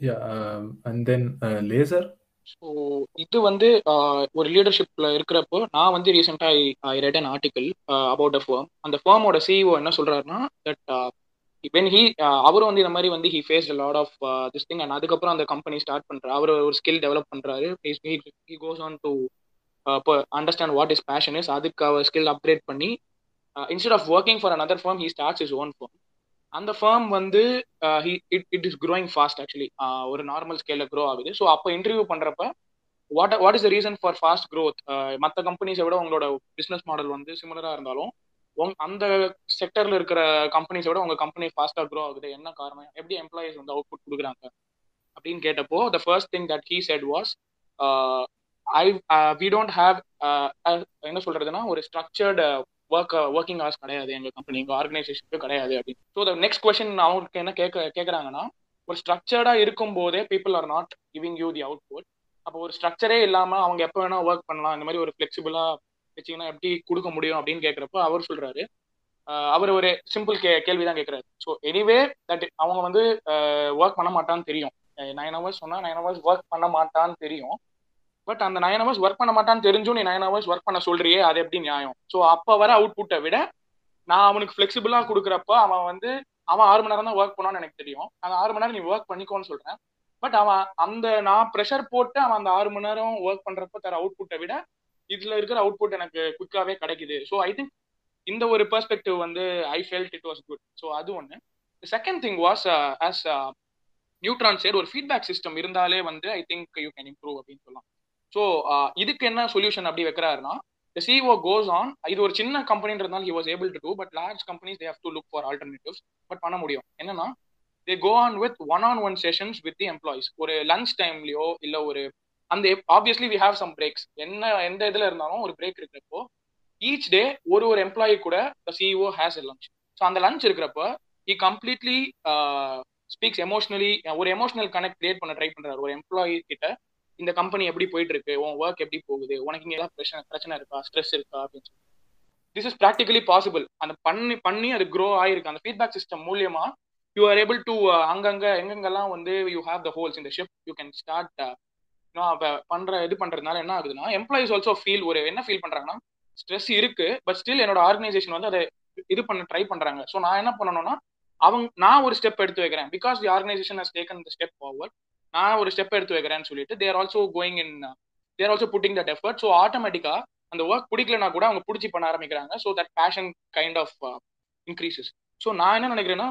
Yeah um, and then uh, laser? So இது வந்து ஒரு லீடர்ஷிப்ல இருக்கிறப்போ நான் வந்து ரீசெண்டாக I I read an article about a firm அந்த ஃபேமோட சிஇஓ என்ன சொல்றாருன்னா தட் வென் ஹி அவரும் வந்து இந்த மாதிரி வந்து he face lot of this thing and அதுக்கப்புறம் அந்த கம்பெனி ஸ்டார்ட் பண்றாரு அவர் ஒரு ஸ்கில் டெவலப் பண்றாரு. He goes on to understand what is passion is அதுக்கு அவர் ஸ்கில் அப்கிரேட் பண்ணி instead of working for another firm he starts his own firm அந்த ஃபேம் வந்து it it is growing fast actually ஒரு normal ஸ்கேல grow ஆகுது. So அப்போ interview பண்றப்ப what what is the reason for fast growth மற்ற கம்பெனிஸை விட உங்களோட பிஸ்னஸ் மாடல் வந்து சிமிலராக இருந்தாலும் உங் அந்த செக்டர்ல இருக்கிற கம்பெனிஸை விட உங்க கம்பெனி ஃபாஸ்டா க்ரோ ஆகுது. என்ன காரணம்? எப்படி எம்ப்ளாயிஸ் வந்து அவுட் புட் கொடுக்குறாங்க? அப்படின்னு கேட்டப்போ the first thing that he said was I we don't have என்ன சொல்றதுன்னா ஒரு ஸ்ட்ரக்சர்டு ஒர்க் ஒர்க்கிங் ஹவர்ஸ் கிடையாது. எங்கள் கம்பெனி எங்கள் ஆர்கனைசேஷனுக்கு கிடையாது அப்படின்னு. ஸோ த நெக்ஸ்ட் கொஸ்டின் அவங்களுக்கு என்ன கேட்க கேட்குறாங்கன்னா ஒரு ஸ்ட்ரக்சர்டாக இருக்கும் போதே people are not giving you the output அப்போ ஒரு ஸ்ட்ரக்சரே இல்லாமல் அவங்க எப்போ வேணால் ஒர்க் பண்ணலாம். இந்த மாதிரி ஒரு ஃப்ளெக்சிபிளாக வச்சீங்கன்னா எப்படி கொடுக்க முடியும் அப்படின்னு கேட்குறப்போ அவர் சொல்கிறாரு அவர் ஒரு சிம்பிள் கே கேள்வி தான் கேட்குறாரு. ஸோ எனிவே தட் அவங்க வந்து ஒர்க் பண்ண மாட்டான்னு தெரியும். நைன் ஹவர்ஸ் சொன்னால் நைன் ஹவர்ஸ் ஒர்க் பண்ண மாட்டான்னு தெரியும். பட் அந்த நைன் ஹவர்ஸ் ஒர்க் பண்ண மாட்டான்னு தெரிஞ்சும் நீ நைன் ஹவர்ஸ் ஒர்க் பண்ண சொல்றியே அது எப்படி நியாயம்? ஸோ அப்போ வர அவுட் புட்டை விட நான் அவனுக்கு ஃபிளெக்சிபிளா கொடுக்குறப்ப அவன் வந்து அவன் ஆறு மணி நேரம் தான் ஒர்க் பண்ணான்னு எனக்கு தெரியும். அந்த ஆறு மணி நேரம் நீ ஒர்க் பண்ணிக்கோன்னு சொல்றேன். பட் அவன் அந்த நான் ப்ரெஷர் போட்டு அவன் அந்த ஆறு மணி நேரம் ஒர்க் பண்றப்ப தர அவுட் புட்டை விட இதுல இருக்கிற அவுட் புட் எனக்கு குயிக்காவே கிடைக்குது. ஸோ ஐ திங்க் இந்த ஒரு பெர்ஸ்பெக்டிவ் வந்து I felt it was good so அது ஒன்று second thing was as Neutron side ஒரு ஃபீட்பேக் சிஸ்டம் இருந்தாலே வந்து I think you can improve அப்படின்னு சொல்லலாம். ஸோ uh, இதுக்கு என்ன சொல்யூஷன் அப்படி வைக்கிறாருன்னா சிஓ கோஸ் ஆன் இது ஒரு சின்ன கம்பெனின்றதுனால he was able to do but large companies they to look for for but பண்ண முடியும். என்னன்னா they go on with one on one sessions with the employees ஒரு லஞ்ச் டைம்லயோ இல்ல ஒரு அந்த obviously we have some breaks என்ன எந்த இதுல இருந்தாலும் ஒரு பிரேக் இருக்கிறப்போ ஈச் டே ஒரு ஒரு எம்ப்ளாயி கூட CEO has a lunch so அந்த லஞ்ச் இருக்கிறப்ப ஹி கம்ப்ளீட்லி ஸ்பீக்ஸ் எமோஷனலி ஒரு எமோஷனல் கனெக்ட் கிரியேட் பண்ண ட்ரை பண்றாரு. ஒரு எம்ப்ளாயி கிட்ட இந்த கம்பெனி எப்படி போயிட்டு இருக்கு உன் ஒர்க் எப்படி போகுது? உனக்கு இங்கே ஏதாவது பிரச்சனை பிரச்சனை இருக்கா? ஸ்ட்ரெஸ் இருக்கா? அப்படின்னு சொல்லி. திஸ் இஸ் ப்ராக்டிகலி பாசிபிள் அந்த பண்ணி பண்ணி அது க்ரோ ஆயிருக்கு. அந்த ஃபீட்பேக் சிஸ்டம் மூலியமா யூ ஆர் ஏபிள் டு அங்கங்க எங்கெங்கெல்லாம் வந்து யூ ஹேவ் த ஹோல்ஸ் இந்த ஷிப் யூ கேன் ஸ்டார்ட் பண்ற இது பண்றதுனால என்ன ஆகுதுன்னா எம்ப்ளாயிஸ் ஆல்சோ ஃபீல் ஒரு என்ன ஃபீல் பண்றாங்கன்னா ஸ்ட்ரெஸ் இருக்கு பட் ஸ்டில் என்னோட ஆர்கனைசேஷன் வந்து அதை இது பண்ண ட்ரை பண்றாங்க. ஸோ நான் என்ன பண்ணணும்னா அவங்க நான் ஒரு ஸ்டெப் எடுத்து வைக்கிறேன். Because the organisation has taken the step forward நான் ஒரு ஸ்டெப் எடுத்து வைக்கிறேன்னு சொல்லிட்டு they're also going in they're also putting that effort so ஆட்டோமேட்டிக்கா அந்த ஒர்க் பிடிக்கலனா கூட அவங்க பிடிச்சி பண்ண ஆரம்பிக்கிறாங்க. So that passion kind of increases so நான் என்ன நினைக்கிறேன்னா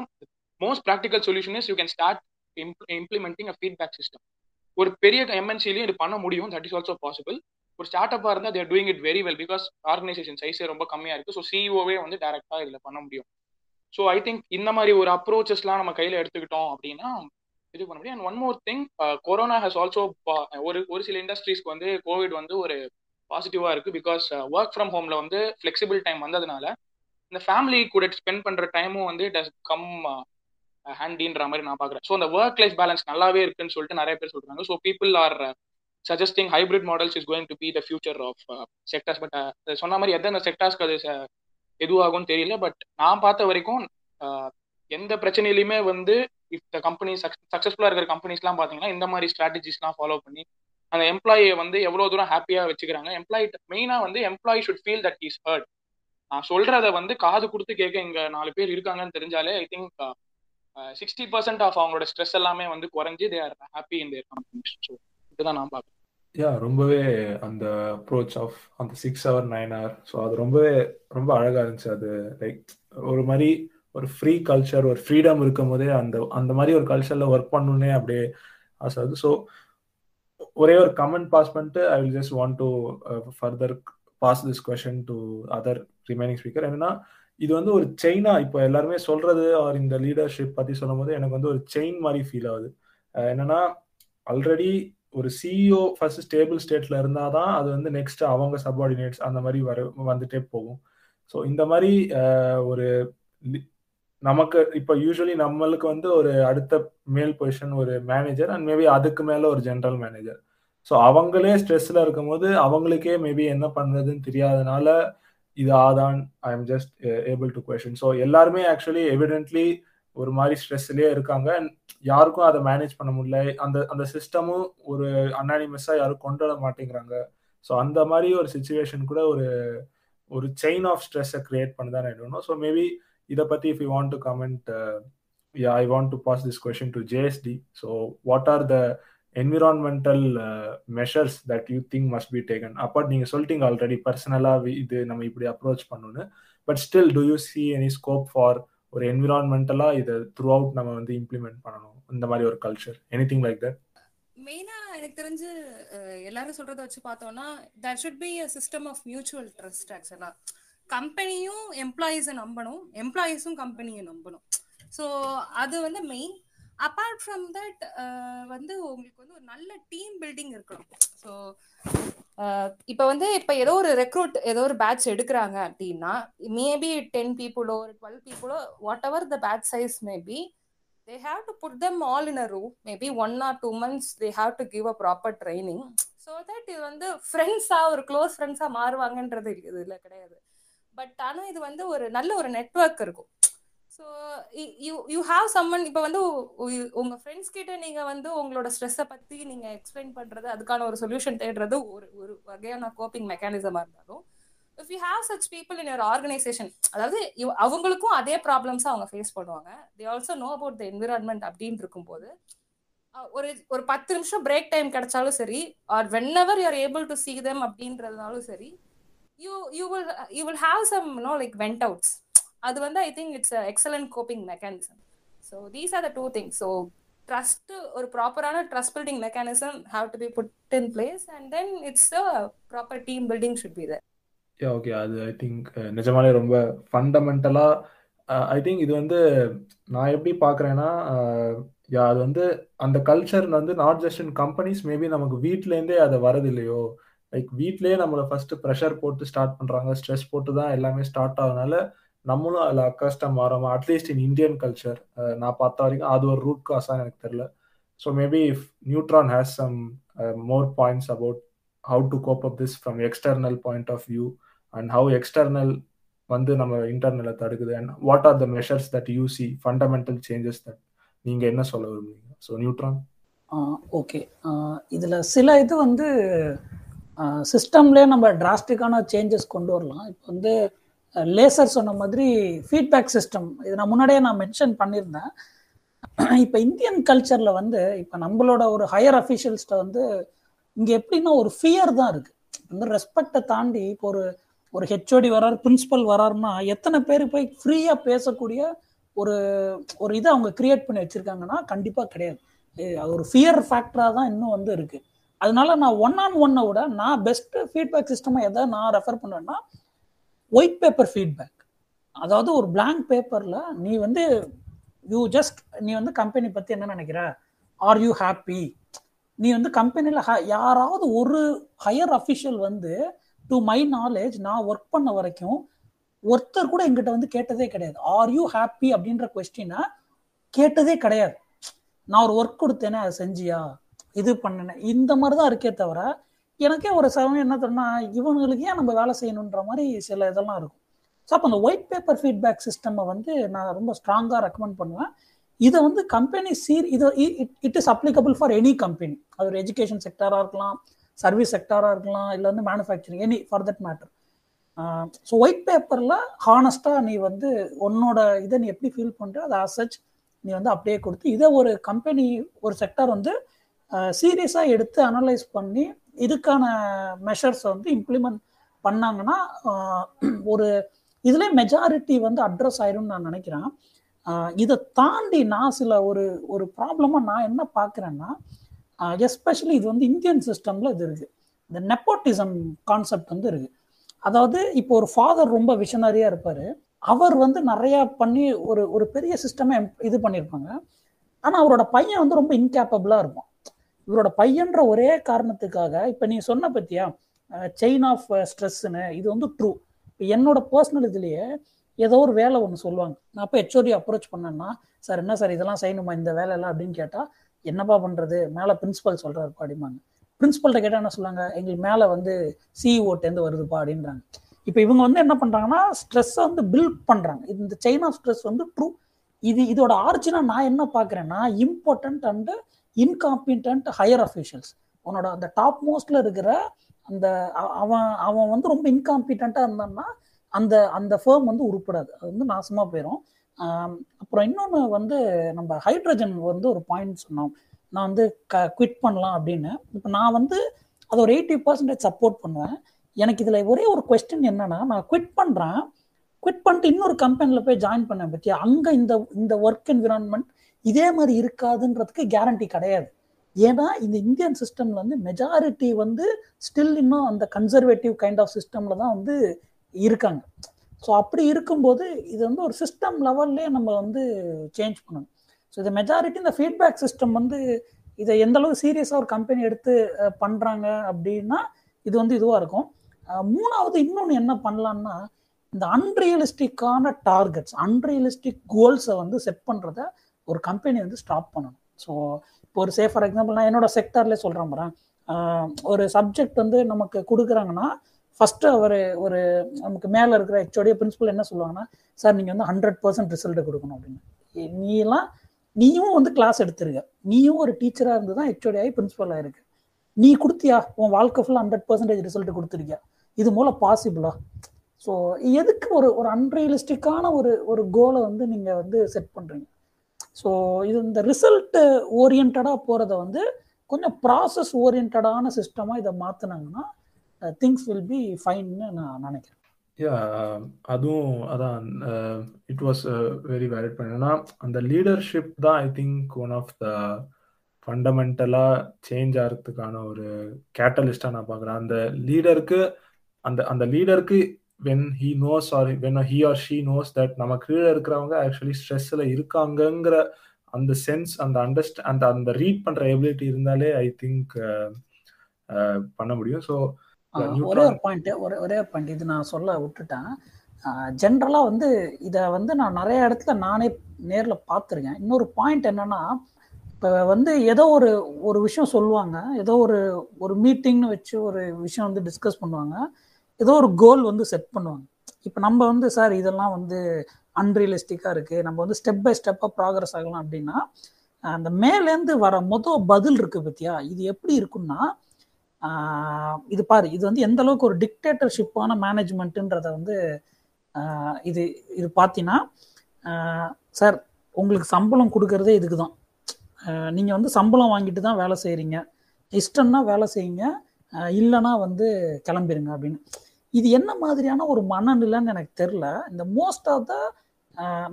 most practical solution is you can start implementing a feedback system ஒரு பெரிய எம்என்சிலையும் இது பண்ண முடியும். தட் இஸ் ஆல்சோ பாசிபிள் ஒரு ஸ்டார்ட் அப்பாக இருந்தால் they're doing it very well because organisation சைஸே ரொம்ப கம்மியாக இருக்குது ஸோ சிஇஓவே வந்து டேரெக்டாக இதில் பண்ண முடியும். ஸோ ஐ திங்க் இந்த மாதிரி ஒரு அப்ரோச்சஸ்லாம் நம்ம கையில் எடுத்துக்கிட்டோம் அப்படின்னா இது பண்ண முடியும். And one more thing corona has also ஒரு ஒரு சில இண்டஸ்ட்ரீஸ்க்கு வந்து கோவிட் வந்து ஒரு பாசிட்டிவா இருக்கு பிகாஸ் ஒர்க் ஃப்ரம் ஹோம்ல வந்து ஃபிளெக்சிபிள் டைம் வந்ததுனால இந்த ஃபேமிலி கூட ஸ்பெண்ட் பண்ற டைமும் வந்து இட் ஹஸ் கம் ஹேண்டின்ற மாதிரி நான் பாக்குறேன். ஸோ அந்த ஒர்க் லைஃப் பேலன்ஸ் நல்லாவே இருக்குன்னு சொல்லிட்டு நிறைய பேர் சொல்றாங்க. So people are suggesting hybrid models is going to be the future of sectors but சொன்ன மாதிரி எந்தெந்த செக்டர்ஸ்க்கு அது uh, எதுவாகும்னு தெரியல. பட் நான் பார்த்த வரைக்கும் uh, எந்த பிரச்சனையிலுமே வந்து இஃப் த கம்பெனி சக்ஸஸ்ஃபுல்லாக இருக்கிற கம்பெனிஸ்லாம் பார்த்தீங்கன்னா இந்த மாதிரி ஸ்ட்ராட்டஜிஸ்லாம் ஃபாலோ பண்ணி அந்த எம்ப்ளாயியை வந்து எவ்வளோ தூரம் ஹாப்பியாக வச்சுக்கிறாங்க. எம்ப்ளாயி மெயினாக வந்து employee should feel that is heard நான் சொல்கிறத வந்து காது கொடுத்து கேட்க இங்க நாலு பேர் இருக்காங்கன்னு தெரிஞ்சாலே I think sixty percent of அவங்களோட ஸ்ட்ரெஸ் எல்லாமே வந்து குறைஞ்சி they are happy in their companies so இதுதான் நான் பார்க்குறேன் யா ரொம்பவே அந்த அப்ரோச் ஆஃப் அந்த six hour nine hour so அது ரொம்பவே ரொம்ப அழகாக இருந்துச்சு. அது லைக் ஒரு மாதிரி ஒரு ஃப்ரீ கல்ச்சர் ஒரு ஃப்ரீடம் இருக்கும் போதே அந்த அந்த மாதிரி ஒரு கல்ச்சர்ல ஒர்க் பண்ணணுன்னே அப்படியே ஆசை ஆகுது ஸோ ஒரே ஒரு கமெண்ட் பாஸ் பண்ணிட்டு I will just want to further pass this question to other remaining speaker என்னன்னா இது வந்து ஒரு செயினா இப்போ எல்லாருமே சொல்றது ஆர் இந்த லீடர்ஷிப் பத்தி சொல்லும் போது எனக்கு வந்து ஒரு செயின் மாதிரி ஃபீல் ஆகுது. Uh, என்னன்னா ஆல்ரெடி ஒரு சிஇஓ ஃபர்ஸ்ட் ஸ்டேபிள் ஸ்டேட்ல இருந்தாதான் அது வந்து நெக்ஸ்ட் அவங்க சப்ஆர்டினேட்ஸ் அந்த மாதிரி வர வந்துட்டே போகும். ஸோ இந்த மாதிரி uh, ஒரு நமக்கு இப்போ யூஸ்வலி நம்மளுக்கு வந்து ஒரு அடுத்த மேல் பொசிஷன் ஒரு மேனேஜர் அண்ட் மேபி அதுக்கு மேலே ஒரு ஜென்ரல் மேனேஜர் ஸோ அவங்களே ஸ்ட்ரெஸ்ல இருக்கும்போது அவங்களுக்கே மேபி என்ன பண்ணுறதுன்னு தெரியாதனால இது ஆதான் I am just able to question so எல்லாருமே ஆக்சுவலி எவிடென்ட்லி ஒரு மாதிரி ஸ்ட்ரெஸ்லேயே இருக்காங்க. அண்ட் யாருக்கும் அதை மேனேஜ் பண்ண முடியல. அந்த அந்த சிஸ்டமும் ஒரு அனானிமஸாக யாரும் கொண்டு வர மாட்டேங்கிறாங்க. ஸோ அந்த மாதிரி ஒரு சுச்சுவேஷன் கூட ஒரு ஒரு செயின் ஆஃப் ஸ்ட்ரெஸ்ஸை கிரியேட் பண்ணுதான் ஆகிடணும் ஸோ மேபி இதை பத்தி if you want to comment yeah I want to pass this question to JST so what are the environmental measures that you think must be taken apart நீங்க சொல்லிட்டீங்க already பர்சனலா இது நம்ம இப்படி அப்ரோச் பண்ணணும்னு. But still do you see any scope for ஒரு என்விரான்மெண்டலா இதை த்ரூ அவுட் நம்ம வந்து இம்ப்ளிமெண்ட் பண்ணணும்? இந்த மாதிரி ஒரு culture any thing like that மெயினா எனக்கு தெரிஞ்சு எல்லாரும் சொல்றதை வச்சு பார்த்தோம்னா that should be a system of mutual trust ஆக்சுவலா கம்பெனியும் எம்ப்ளாயீஸை நம்பணும் எம்ப்ளாயீஸும் கம்பெனியை நம்பணும். ஸோ அது வந்து மெயின் அப்பார்ட் ஃப்ரம் தட் வந்து உங்களுக்கு வந்து ஒரு நல்ல டீம் பில்டிங் இருக்கணும். ஸோ இப்போ வந்து இப்போ ஏதோ ஒரு ரெக்ரூட் ஏதோ ஒரு பேட்ச் எடுக்கிறாங்க அப்படின்னா மேபி டென் பீப்புளோ ஒரு twelve பீப்புளோ whatever the batch size maybe they have to put them all in a room maybe one or two months they have to give a proper training so that இது வந்து ஃப்ரெண்ட்ஸாக ஒரு close ஃப்ரெண்ட்ஸாக மாறுவாங்கன்றது இதில் கிடையாது. But ஆனால் இது வந்து ஒரு நல்ல ஒரு நெட்ஒர்க் இருக்கும். So you you have someone இப்போ வந்து உங்கள் ஃப்ரெண்ட்ஸ் கிட்ட நீங்கள் வந்து உங்களோட ஸ்ட்ரெஸ்ஸை பற்றி நீங்கள் எக்ஸ்பிளைன் பண்ணுறது அதுக்கான ஒரு சொல்யூஷன் தேடுறது ஒரு ஒரு வகையான கோப்பிங் மெக்கானிசமா இருந்தாலும் if you have such people in your organisation அதாவது அவங்களுக்கும் அதே ப்ராப்ளம்ஸ் அவங்க ஃபேஸ் பண்ணுவாங்க. They also know about the environment அப்படின்னு இருக்கும்போது ஒரு ஒரு பத்து நிமிஷம் பிரேக் டைம் கிடைச்சாலும் சரி or whenever you're able to see them அப்படின்றதுனாலும் சரி you you will you will have some no like vent outs அது வந்து I think it's excellent coping mechanism so these are the two things so trust ஒரு ப்ராப்பரான trust building mechanism have to be put in place and then it's a proper team building should be there yeah okay அது I think uh, நிஜமாலே ரொம்ப ஃபண்டமெண்டலாக I think இது வந்து நான் எப்படி பார்க்குறேன்னா யா uh, அது வந்து அந்த கல்ச்சர் வந்து not just in companies maybe நமக்கு வீட்லேருந்தே அது வரது இல்லையோ லைக் வீட்லயே நம்மளை ஃபர்ஸ்ட் ப்ரெஷர் போட்டு ஸ்டார்ட் பண்றாங்க. ஸ்ட்ரெஸ் போட்டு தான் எல்லாமே ஸ்டார்ட் ஆகுனால நம்மளும் அதில் accustom மாறோம்? At least in Indian culture நான் பார்த்த வரைக்கும் அது ஒரு ரூட் காஸாக எனக்கு தெரியல. So maybe if Neutron has some more points about how to cope up this from external point of view and how external வந்து நம்ம இன்டர்னலை தடுக்குது. And what are the measures that you see fundamental changes that நீங்கள் என்ன சொல்ல விரும்புறீங்க? So neutron okay இதில் சில இது வந்து சிஸ்டம்லேயே நம்ம டிராஸ்டிக்கான சேஞ்சஸ் கொண்டு வரலாம். இப்போ வந்து லேசர் சொன்ன மாதிரி ஃபீட்பேக் சிஸ்டம் இது நான் முன்னாடியே நான் மென்ஷன் பண்ணியிருந்தேன். இப்போ இந்தியன் கல்ச்சரில் வந்து இப்போ நம்மளோட ஒரு ஹையர் அஃபீஷியல்ஸ்கிட்ட வந்து இங்கே எப்படின்னா ஒரு ஃபியர் தான் இருக்குது வந்து ரெஸ்பெக்டை தாண்டி இப்போ ஒரு ஒரு ஹெச்ஓடி வரார் பிரின்ஸிபல் வராருன்னா எத்தனை பேர் போய் ஃப்ரீயாக பேசக்கூடிய ஒரு ஒரு இதை அவங்க கிரியேட் பண்ணி வச்சுருக்காங்கன்னா கண்டிப்பாக கிடையாது. ஒரு ஃபியர் ஃபேக்டராக தான் இன்னும் வந்து இருக்குது அதனால நான் ஒன் ஆன் ஒன்னை விட நான் பெஸ்ட் ஃபீட்பேக் சிஸ்டமாக எதை நான் ரெஃபர் பண்ணுவேன்னா ஒயிட் பேப்பர் ஃபீட்பேக் அதாவது ஒரு பிளாங்க் பேப்பரில் நீ வந்து யூ ஜஸ்ட் நீ வந்து கம்பெனி பற்றி என்ன நினைக்கிற? ஆர் யூ ஹாப்பி நீ வந்து கம்பெனியில் யாராவது ஒரு ஹையர் அஃபிஷியல் வந்து டு மை நாலேஜ் நான் ஒர்க் பண்ண வரைக்கும் ஒருத்தர் கூட எங்கிட்ட வந்து கேட்டதே கிடையாது. ஆர் யூ ஹாப்பி அப்படின்ற கொஸ்டினை கேட்டதே கிடையாது. நான் ஒரு ஒர்க் கொடுத்தேனே அதை செஞ்சியா? இது பண்ணினேன். இந்த மாதிரி தான் இருக்கே தவிர எனக்கே ஒரு சமயம் என்ன தோணுன்னா இவங்களுக்கு ஏன் நம்ம வேலை செய்யணுன்ற மாதிரி சில இதெல்லாம் இருக்கும். ஸோ அப்போ அந்த ஒயிட் பேப்பர் ஃபீட்பேக் சிஸ்டமை வந்து நான் ரொம்ப ஸ்ட்ராங்காக ரெக்கமெண்ட் பண்ணுவேன். இதை வந்து கம்பெனி சீர் இது it is applicable for any company அது ஒரு எஜுகேஷன் செக்டாராக இருக்கலாம் சர்வீஸ் செக்டாராக இருக்கலாம் இல்லை வந்து manufacturing any for that matter so white பேப்பரில் ஹானஸ்டாக நீ வந்து உன்னோட இதை நீ எப்படி ஃபீல் பண்ணுற அதை அசச் நீ வந்து அப்படியே கொடுத்து இதை ஒரு கம்பெனி ஒரு செக்டார் வந்து சீரியஸாக எடுத்து அனலைஸ் பண்ணி இதுக்கான மெஷர்ஸ் வந்து இம்ப்ளிமெண்ட் பண்ணாங்கன்னா ஒரு இதுல மெஜாரிட்டி வந்து அட்ரஸ் ஆயிரும்னு நான் நினைக்கிறேன். இதை தாண்டி நான் சில ஒரு ஒரு ப்ராப்ளமாக நான் என்ன பார்க்குறேன்னா எஸ்பெஷலி இது வந்து இந்தியன் சிஸ்டமில் இது இருக்குது இந்த நெப்போட்டிசம் கான்செப்ட் வந்து இருக்குது அதாவது இப்போ ஒரு ஃபாதர் ரொம்ப விஷனரியாக இருப்பார். அவர் வந்து நிறைய பண்ணி ஒரு ஒரு பெரிய சிஸ்டமே இது பண்ணியிருப்பாங்க ஆனால் அவரோட பையன் வந்து ரொம்ப இன்கேப்பபிளாக இருப்பான். இவரோட பையன்ற ஒரே காரணத்துக்காக இப்ப நீ சொன்ன பத்தியா செயின் ஆஃப் ஸ்ட்ரெஸ்ன்னு இது வந்து ட்ரூ இப்போ என்னோட பர்சனல் இதுலயே ஏதோ ஒரு வேலை ஒன்று சொல்லுவாங்க. நான் அப்போ ஹெச்ஓடி அப்ரோச் பண்ணேன்னா சார் என்ன சார் இதெல்லாம் செய்யணுமா? இந்த வேலையெல்லாம் அப்படின்னு கேட்டால் என்னப்பா பண்ணுறது மேலே பிரின்சிபல் சொல்கிறாரு அப்படிம்பாங்க. பிரின்சிபல்கிட்ட கேட்டால் என்ன சொல்லுவாங்க? எங்களுக்கு மேலே வந்து சிஇஓட்டேருந்து வருதுப்பா அப்படின்றாங்க. இப்போ இவங்க வந்து என்ன பண்ணுறாங்கன்னா ஸ்ட்ரெஸ்ஸை வந்து பில்ட் பண்ணுறாங்க இந்த செயின் ஆஃப் ஸ்ட்ரெஸ் வந்து ட்ரூ இது இதோட ஆர்ஜினா நான் என்ன பார்க்குறேன்னா important and incompetent higher officials உன்னோட அந்த டாப் மோஸ்ட்ல இருக்கிற அந்த அவன் அவன் வந்து ரொம்ப இன்காம்பிட்டண்ட்டாக இருந்தான்னா அந்த அந்த ஃபேம் வந்து உருப்படாது. அது வந்து நாசமாக போயிடும் அப்புறம் இன்னொன்று வந்து நம்ம ஹைட்ரஜன் வந்து ஒரு பாயிண்ட் சொன்னோம். நான் வந்து க குவிட் பண்ணலாம் அப்படின்னு. இப்போ நான் வந்து அதை ஒரு எயிட்டி பர்சன்டேஜ் சப்போர்ட் பண்ணுவேன். எனக்கு இதில் ஒரே ஒரு கொஸ்டின் என்னன்னா நான் குவிட் பண்ணுறேன் குவிட் பண்ணிட்டு இன்னொரு கம்பெனியில் போய் ஜாயின் பண்ணேன் பற்றி அங்கே இந்த இந்த ஒர்க் என்விரான்மெண்ட் இதே மாதிரி இருக்காதுன்றதுக்கு கேரண்டி கிடையாது. ஏன்னா இந்த இந்தியன் சிஸ்டம்ல வந்து மெஜாரிட்டி வந்து ஸ்டில் இன்னும் அந்த கன்சர்வேட்டிவ் கைண்ட் ஆஃப் சிஸ்டம்ல தான் வந்து இருக்காங்க. ஸோ அப்படி இருக்கும்போது இது வந்து ஒரு சிஸ்டம் லெவல்லே நம்ம வந்து சேஞ்ச் பண்ணணும். ஸோ இந்த மெஜாரிட்டி இந்த ஃபீட்பேக் சிஸ்டம் வந்து இதை எந்த அளவு சீரியஸாக ஒரு கம்பெனி எடுத்து பண்ணுறாங்க அப்படின்னா இது வந்து இதுவாக இருக்கும். மூணாவது இன்னொன்று என்ன பண்ணலான்னா இந்த அன்ரியலிஸ்டிக்கான டார்கெட்ஸ் அன்ரியலிஸ்டிக் கோல்ஸை வந்து செட் பண்ணுறத ஒரு கம்பெனி வந்து ஸ்டாப் பண்ணணும். ஸோ இப்போ ஒரு சே ஃபார் எக்ஸாம்பிள் நான் என்னோட செக்டர்லேயே சொல்கிறேன் பாரு ஒரு சப்ஜெக்ட் வந்து நமக்கு கொடுக்குறாங்கன்னா ஃபஸ்ட்டு அவர் ஒரு நமக்கு மேலே இருக்கிற ஹெச்ஓடிய பிரின்ஸிபல் என்ன சொல்லுவாங்கன்னா சார் நீங்கள் வந்து ஹண்ட்ரட் பர்சன்ட் ரிசல்ட்டு கொடுக்கணும் அப்படின்னு. நீலாம் நீயும் வந்து கிளாஸ் எடுத்துருக்க. நீயும் ஒரு டீச்சராக இருந்து தான் ஹெச்ஓடி ஆகி பிரின்ஸிபலாக இருக்கு நீ கொடுத்தியா? உன் வாழ்க்கை ஃபுல்லாக ஹண்ட்ரட் பர்சன்டேஜ் ரிசல்ட் கொடுத்துருக்கியா? இது மூலம் பாசிபிளா ஸோ எதுக்கு ஒரு ஒரு அன்ரியலிஸ்டிக்கான ஒரு ஒரு கோலை வந்து நீங்கள் வந்து செட் பண்ணுறீங்க ஸோ இது இந்த ரிசல்ட்டு ஓரியன்டாக போகிறத வந்து கொஞ்சம் ப்ராசஸ் ஓரியன்டான சிஸ்டமாக இதை மாற்றினாங்கன்னா திங்ஸ் வில் பி ஃபைன்னு நான் நினைக்கிறேன். யா um, அதுவும் அதான் இட் வாஸ் வெரி வேலிட் பண்ணா அந்த லீடர்ஷிப் தான் I think one of the ஃபண்டமெண்டலாக change ஆகிறதுக்கான ஒரு கேட்டலிஸ்டாக நான் பார்க்குறேன். அந்த லீடருக்கு அந்த அந்த லீடருக்கு when he knows or when he or she knows that நம்ம கீழே இருக்கிறவங்க ஆக்சுவலி ஸ்ட்ரெஸ்ஸில் இருக்காங்கங்கிற அந்த சென்ஸ் அந்த அண்டர்ஸ்ட் அந்த அந்த ரீட் பண்ணுற எபிலிட்டி இருந்தாலே ஐ திங்க் பண்ண முடியும். ஸோ ஒரே ஒரு பாயிண்ட் ஒரே ஒரே ஒரு பாயிண்ட் இது நான் சொல்ல விட்டுட்டேன். ஜென்ரலாக வந்து இதை வந்து நான் நிறைய இடத்துல நானே நேரில் பார்த்துருக்கேன். இன்னொரு பாயிண்ட் என்னன்னா இப்போ வந்து ஏதோ ஒரு ஒரு விஷயம் சொல்லுவாங்க. ஏதோ ஒரு ஒரு மீட்டிங்னு வச்சு ஒரு விஷயம் வந்து டிஸ்கஸ் பண்ணுவாங்க. ஏதோ ஒரு கோல் வந்து செட் பண்ணுவாங்க. இப்போ நம்ம வந்து சார் இதெல்லாம் வந்து அன்ரியலிஸ்டிக்காக இருக்குது நம்ம வந்து ஸ்டெப் பை ஸ்டெப்பாக ப்ராக்ரஸ் ஆகலாம் அப்படின்னா அந்த மேலேருந்து வர மொதல் பதில் இருக்குது பத்தியா? இது எப்படி இருக்குன்னா இது பாரு இது வந்து எந்த அளவுக்கு ஒரு டிக்டேட்டர்ஷிப்பான மேனேஜ்மெண்ட்டுன்றத வந்து இது இது பார்த்தீங்கன்னா சார் உங்களுக்கு சம்பளம் கொடுக்கறதே இதுக்கு தான் நீங்கள் வந்து சம்பளம் வாங்கிட்டு தான் வேலை செய்கிறீங்க இஷ்டம்னா வேலை செய்யுங்க. இல்லைன்னா வந்து கிளம்பிடுங்க அப்படின்னு. இது என்ன மாதிரியான ஒரு மனநிலைன்னு எனக்கு தெரில இந்த மோஸ்ட் ஆஃப் த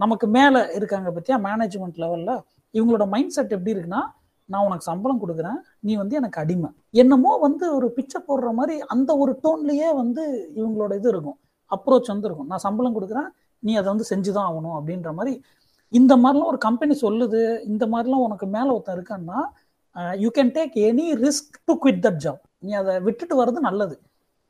நமக்கு மேலே இருக்காங்க பற்றியா மேனேஜ்மெண்ட் லெவலில் இவங்களோட மைண்ட் செட் எப்படி இருக்குன்னா நான் உனக்கு சம்பளம் கொடுக்குறேன் நீ வந்து எனக்கு அடிமை. என்னமோ வந்து ஒரு பிச்சை போடுற மாதிரி அந்த ஒரு டோன்லேயே வந்து இவங்களோட இது இருக்கும். அப்ரோச் வந்து இருக்கும். நான் சம்பளம் கொடுக்குறேன் நீ அதை வந்து செஞ்சு தான் ஆகணும் அப்படின்ற மாதிரி. இந்த மாதிரிலாம் ஒரு கம்பெனி சொல்லுது இந்த மாதிரிலாம் உனக்கு மேலே ஒருத்தன் இருக்கான்னா you can take any risk to quit that job நீ அதை விட்டுட்டு வர்றது நல்லது.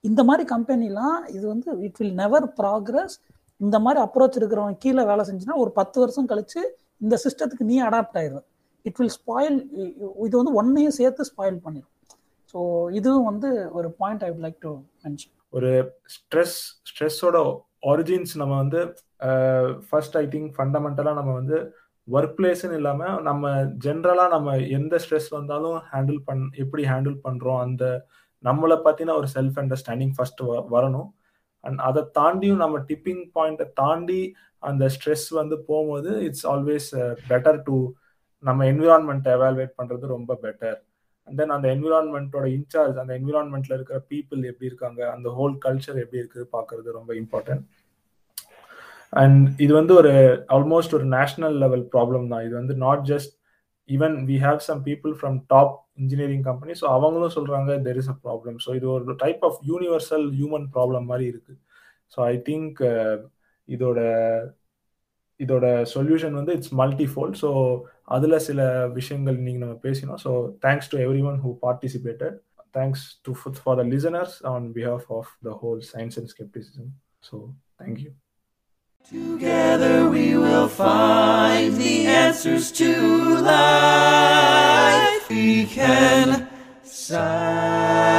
இந்த மாதிரி கம்பெனிலாம் இது வந்து இட் வில் நெவர் ப்ராக்ரஸ் இந்த மாதிரி அப்ரோச் இருக்கிறவங்க கீழே வேலை செஞ்சுன்னா ஒரு பத்து வருஷம் கழிச்சு இந்த சிஸ்டத்துக்கு நீ அடாப்ட் ஆயிடுவ இட் வில் ஸ்பாயில் இது வந்து ஒன்னையும் சேர்த்து ஸ்பாயில் பண்ணிடும் ஸோ இதுவும் வந்து ஒரு point I like to mention ஒரு ஸ்ட்ரெஸ் ஸ்ட்ரெஸ்ஸோட ஒரிஜின்ஸ் நம்ம வந்து ஃபர்ஸ்ட் ஐ திங்க் ஃபண்டமெண்டலாக நம்ம வந்து ஒர்க் பிளேஸ்ன்னு இல்லாமல் நம்ம ஜென்ரலாக நம்ம எந்த ஸ்ட்ரெஸ் வந்தாலும் ஹேண்டில் பண் எப்படி ஹேண்டில் பண்ணுறோம் அந்த நம்மளை பற்றின ஒரு செல்ஃப் அண்டர்ஸ்டாண்டிங் ஃபர்ஸ்ட் வரணும். அண்ட் அதை தாண்டியும் நம்ம டிப்பிங் பாயிண்ட்டை தாண்டி அந்த ஸ்ட்ரெஸ் வந்து போகும்போது இட்ஸ் ஆல்வேஸ் பெட்டர் டு நம்ம என்விரான்மெண்ட்டை எவால்வேட் பண்ணுறது ரொம்ப பெட்டர் அண்ட் தென் அந்த என்விரான்மெண்ட்டோட இன்சார்ஜ் அந்த என்விரான்மெண்ட்ல இருக்கிற பீப்புள் எப்படி இருக்காங்க அந்த ஹோல் கல்ச்சர் எப்படி இருக்குது பார்க்குறது ரொம்ப இம்பார்ட்டன்ட் அண்ட் இது வந்து ஒரு ஆல்மோஸ்ட் ஒரு நேஷனல் லெவல் ப்ராப்ளம் தான். இது வந்து not just even we have some people from top engineering company so அவங்களும் சொல்கிறாங்க there is a problem so இது ஒரு type of universal human problem மாதிரி இருக்கு. ஸோ ஐ திங்க் இதோட இதோட சொல்யூஷன் வந்து இட்ஸ் மல்டிஃபோல் ஸோ அதில் சில விஷயங்கள் நீங்கள் நம்ம பேசினோம். So thanks to everyone who participated thanks to for the listeners on behalf of the whole science and scepticism so thank you Together we will find the answers to life. We can sign.